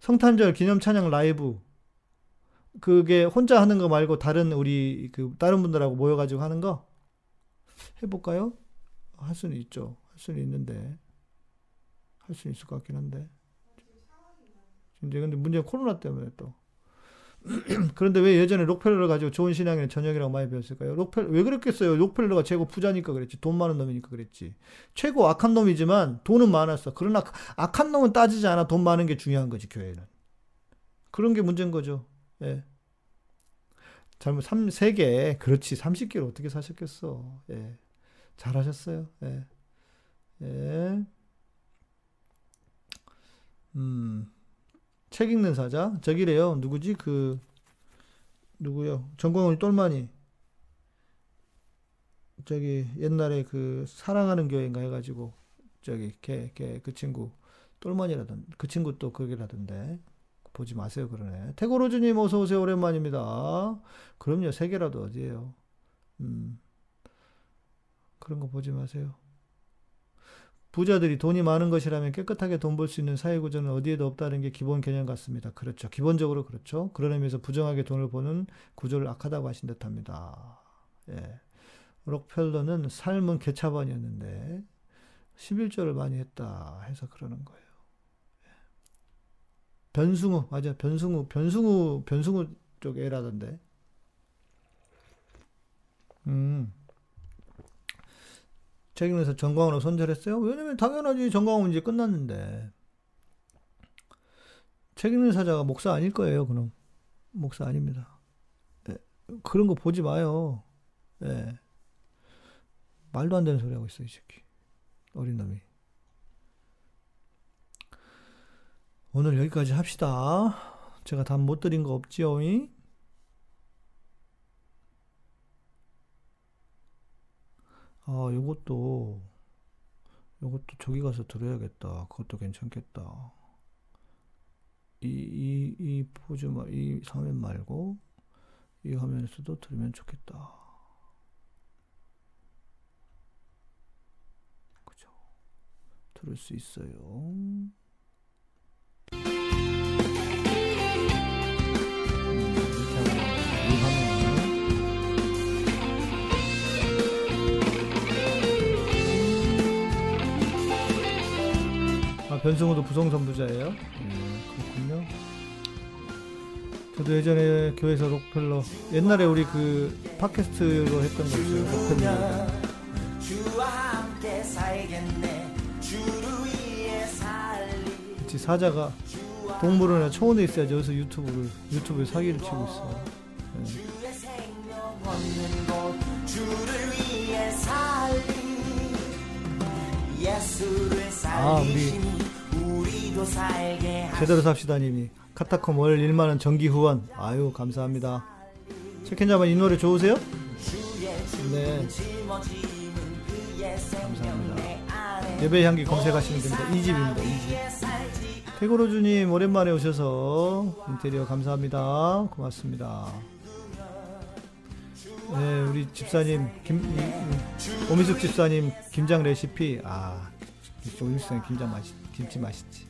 성탄절 기념 찬양 라이브 그게 혼자 하는 거 말고 다른 우리 그 다른 분들하고 모여가지고 하는 거 해볼까요? 할 수는 있죠. 할 수는 있는데 할 수는 있을 것 같긴 한데 이제 근데 문제는 코로나 때문에 또 그런데 왜 예전에 록펠러를 가지고 좋은 신앙의 저녁이라고 많이 배웠을까요? 록펠 왜 그랬겠어요? 록펠러가 최고 부자니까 그랬지. 돈 많은 놈이니까 그랬지. 최고 악한 놈이지만 돈은 많았어. 그러나 악한 놈은 따지지 않아. 돈 많은 게 중요한 거지 교회는. 그런 게 문제인 거죠. 예. 잘못 3, 3개. 그렇지. 30개를 어떻게 사셨겠어. 예. 잘하셨어요. 예. 예. 음. 책 읽는 사자. 저기래요. 누구지? 그 누구요? 정광훈 똘마니. 저기 옛날에 그 사랑하는 교회인가 해가지고 저기 걔 걔 그 친구 똘마니라던 그 친구 또 그게라던데 보지 마세요, 그러네. 태고로즈님 어서오세요. 오랜만입니다. 그럼요, 세 개라도 어디에요. 음. 그런 거 보지 마세요. 부자들이 돈이 많은 것이라면 깨끗하게 돈 벌 수 있는 사회 구조는 어디에도 없다는 게 기본 개념 같습니다. 그렇죠. 기본적으로 그렇죠. 그런 의미에서 부정하게 돈을 버는 구조를 악하다고 하신 듯 합니다. 예. 록펠러는 삶은 개차반이었는데 11조를 많이 했다 해서 그러는 거예요. 변승우 맞아 변승우 변승우 변승우 쪽 애라던데. 음. 책임에서 정광훈을 손절했어요? 왜냐면 당연하지 정광훈 이제 끝났는데. 책임있는 사자가 목사 아닐 거예요, 그럼. 목사 아닙니다. 네. 그런 거 보지 마요. 네. 말도 안 되는 소리 하고 있어, 이 새끼. 어린 놈이. 오늘 여기까지 합시다. 제가 답 못 드린 거 없지요? 아, 요것도, 요것도 저기 가서 들어야겠다. 그것도 괜찮겠다. 이, 이, 이 포즈, 이 화면 말고, 이 화면에서도 들으면 좋겠다. 그죠. 들을 수 있어요. 변승우도 부성선 부자예요. 예, 그렇군요. 저도 예전에 교회에서 록펠러 옛날에 우리 그 팟캐스트로 했던 거 있어요. 록펠러. 그치 사자가 동물원에 초원에 있어야지 여기서 유튜브를 유튜브에 사기를 치고 있어. 예수를 아, 우리 제대로 삽시다님이. 카타콤 월 1만원 정기 후원. 아유 감사합니다. 체켄자만 이 노래 좋으세요? 네. 감사합니다. 예배 향기 검색하시면 됩니다. 2집입니다 2집. 살지. 태고로주님 오랜만에 오셔서 인테리어 감사합니다. 고맙습니다. 네 우리 집사님 김 이- 이- 오미숙 집사님 김장 레시피. 아 오미숙 집사님 김장 맛있 김치 맛있지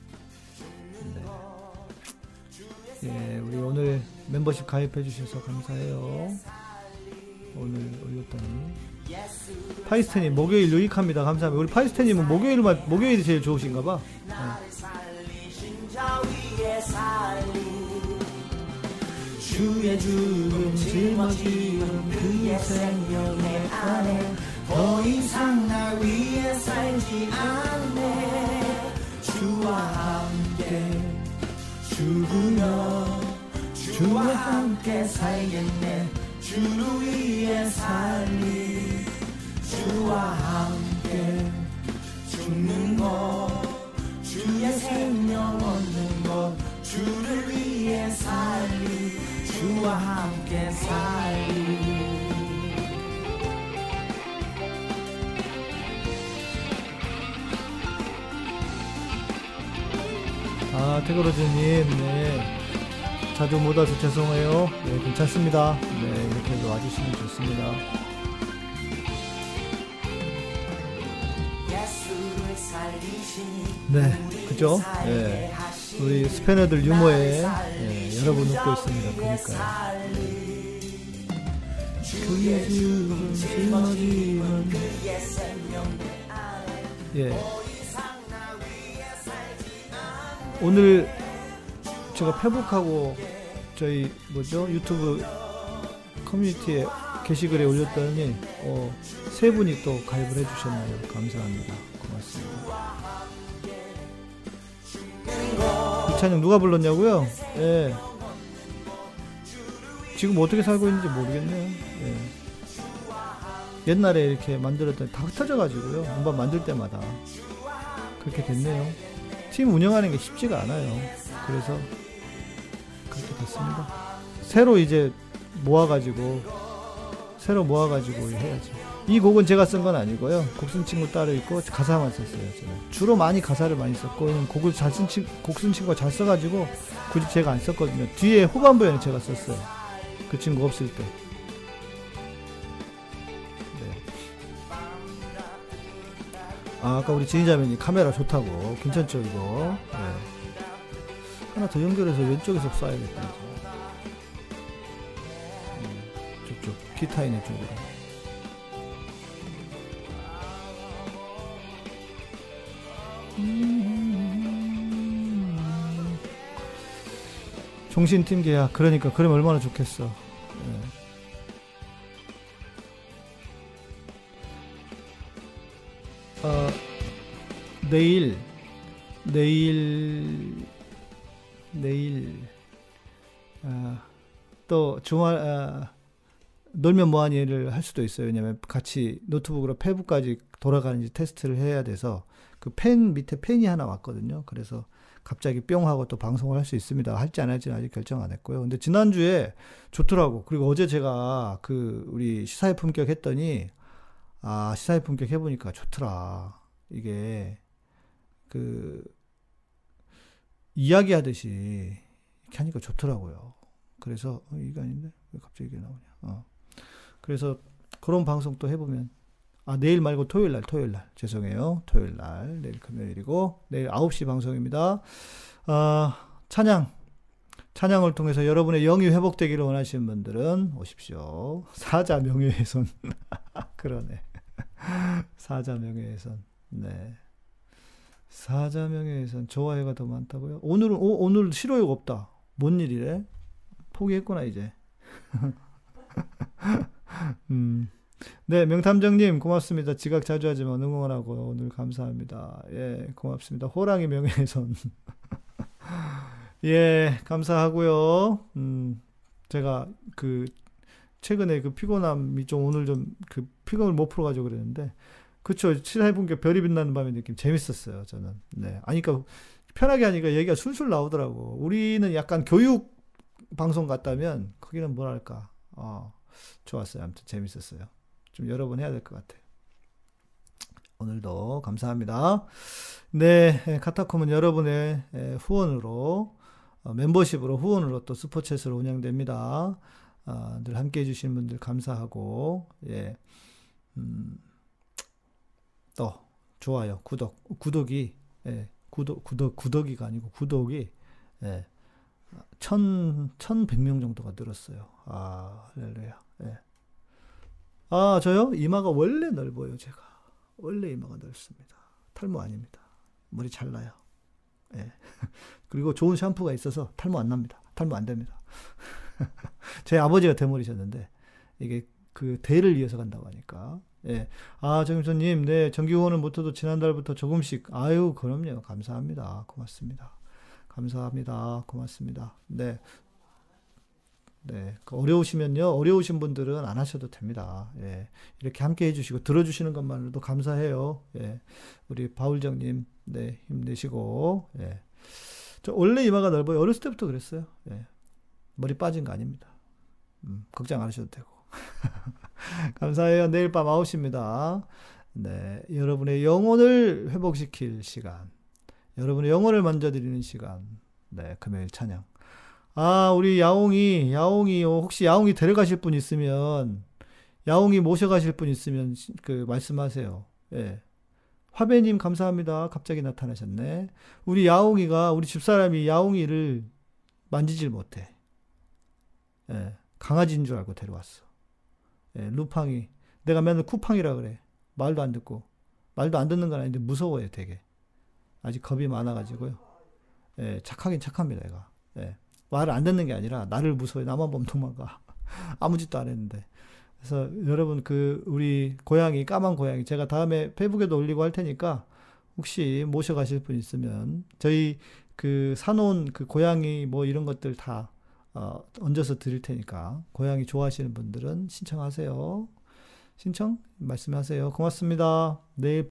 네. 예 우리 오늘 멤버십 가입해 주셔서 감사해요. 오늘 올렸더니 파이스테님 목요일 유익합니다. 감사합니다. 우리 파이스테님은 목요일만 목요일이 제일 네. 자 위에 살리 주의 죽음 짊어지는 그의 생명 내 안에 더 이상 나 위에 살지 않네. 주와 함께 죽으며 주와 함께 살겠네. 주를 위해 살리 주와 함께 죽는 것 주의 생명 얻는 것 주를 위해 살리 주와 함께 살리 아, 태그로즈님, 네. 자주 못 와서 죄송해요. 네, 괜찮습니다. 네, 이렇게 와주시면 좋습니다. 네, 그죠? 예. 우리 스패너들 유머에 예, 여러분 웃고 있습니다. 안에 예. 오늘 제가 페북하고 저희 뭐죠 유튜브 커뮤니티에 게시글에 올렸더니 어, 세 분이 또 가입을 해주셨네요. 감사합니다. 고맙습니다. 이 찬양 누가 불렀냐고요? 예. 지금 어떻게 살고 있는지 모르겠네요. 예. 옛날에 이렇게 만들었더니 다 흩어져가지고요. 한번 만들 때마다 그렇게 됐네요. 팀 운영하는 게 쉽지가 않아요. 그래서 그렇게 됐습니다. 새로 이제 모아가지고 새로 모아가지고 해야지. 이 곡은 제가 쓴 건 아니고요. 곡 쓴 친구 따로 있고 가사만 썼어요. 제가 주로 많이 가사를 많이 썼고 곡을 잘 쓴 친, 곡쓴 친구가 잘 써가지고 굳이 제가 안 썼거든요. 뒤에 후반부에는 제가 썼어요. 그 친구 없을 때. 아, 아까 우리 지니자매님 카메라 좋다고 괜찮죠 이거 네. 하나 더 연결해서 왼쪽에서 쏴야겠다. 음, 저쪽 있는 쪽으로 음. 종신팀 계약 그러니까 그럼 얼마나 좋겠어 네. 어, 내일, 내일, 내일, 아, 또 주말, 아, 놀면 뭐하니를 할 수도 있어요. 왜냐면 같이 노트북으로 페북까지 돌아가는지 테스트를 해야 돼서 그 펜 밑에 펜이 하나 왔거든요. 그래서 갑자기 뿅 하고 또 방송을 할 수 있습니다. 할지 안 할지는 아직 결정 안 했고요. 근데 지난주에 좋더라고. 그리고 어제 제가 그 우리 시사회 품격 했더니 아, 시사회 품격 해보니까 좋더라. 이게, 그, 이야기하듯이 이렇게 하니까 좋더라고요. 그래서, 어, 이게 아닌데? 왜 갑자기 이게 나오냐. 어. 그래서 그런 방송 또 해보면, 아, 내일 말고 토요일 날, 토요일 날. 죄송해요. 토요일 날. 내일 금요일이고, 내일 9시 방송입니다. 아, 찬양. 찬양을 통해서 여러분의 영이 회복되기를 원하시는 분들은 오십시오. 사자 명예훼손. 그러네. 사자 명예훼손. 네. 사자 명예훼손 좋아요가 더 많다고요? 오늘은 오, 오늘 싫어요가 없다. 뭔 일이래? 포기했구나 이제. 음. 네, 명탐정님 고맙습니다. 지각 자주 하지만 응원하고 오늘 감사합니다. 예, 고맙습니다. 호랑이 명예훼손. 예, 감사하고요. 음, 제가 그 최근에 그 피곤함이 좀 오늘 좀 그 피곤을 못 풀어가지고 그랬는데 그쵸. 칠해본 게 별이 빛나는 밤의 느낌 재밌었어요. 저는. 네, 아니 그러니까 편하게 하니까 얘기가 술술 나오더라고. 우리는 약간 교육 방송 같다면 거기는 뭐랄까. 어, 좋았어요. 아무튼 재밌었어요. 좀 여러 번 해야 될 것 같아요. 오늘도 감사합니다. 네, 카타콤은 여러분의 후원으로 어, 멤버십으로 후원으로 또 슈퍼챗으로 운영됩니다. 아, 늘 함께 해주시는 분들 감사하고 예, 음, 또 좋아요, 구독, 구독이 예, 구독, 구독, 구독이가 아니고 구독이 예, 천, 천백 명 정도가 늘었어요. 아, 할렐루야. 예. 아, 저요? 이마가 원래 넓어요, 제가. 원래 이마가 넓습니다. 탈모 아닙니다. 머리 잘 나요. 예. 그리고 좋은 샴푸가 있어서 탈모 안 납니다. 탈모 안 됩니다. 제 아버지가 대머리셨는데, 이게 그 대를 이어서 간다고 하니까. 예. 아, 정임선님, 네, 정기 후원은 못해도 지난달부터 조금씩, 아유, 그럼요. 감사합니다. 고맙습니다. 감사합니다. 고맙습니다. 네. 네. 그 어려우시면요. 어려우신 분들은 안 하셔도 됩니다. 예. 이렇게 함께 해주시고, 들어주시는 것만으로도 감사해요. 예. 우리 바울정님, 네. 힘내시고, 예. 저 원래 이마가 넓어요. 어렸을 때부터 그랬어요. 예. 머리 빠진 거 아닙니다. 음, 걱정 안 하셔도 되고. 감사해요. 내일 밤 9시입니다. 네. 여러분의 영혼을 회복시킬 시간. 여러분의 영혼을 만져드리는 시간. 네. 금요일 찬양. 아, 우리 야옹이, 야옹이, 혹시 야옹이 데려가실 분 있으면, 야옹이 모셔가실 분 있으면, 그, 말씀하세요. 예. 화배님, 감사합니다. 갑자기 나타나셨네. 우리 야옹이가, 우리 집사람이 야옹이를 만지질 못해. 예. 강아지인 줄 알고 데려왔어. 예, 루팡이. 내가 맨날 쿠팡이라 그래. 말도 안 듣고. 말도 안 듣는 건 아닌데 무서워요, 되게. 아직 겁이 많아가지고요. 예, 착하긴 착합니다, 얘가. 예. 말을 안 듣는 게 아니라 나를 무서워해. 나만 보면 도망가. 아무 짓도 안 했는데. 그래서 여러분 그 우리 고양이 까만 고양이 제가 다음에 페이북에도 올리고 할 테니까 혹시 모셔가실 분 있으면 저희 그 사놓은 그 고양이 뭐 이런 것들 다 어, 얹어서 드릴 테니까 고양이 좋아하시는 분들은 신청하세요. 신청 말씀하세요. 고맙습니다. 내일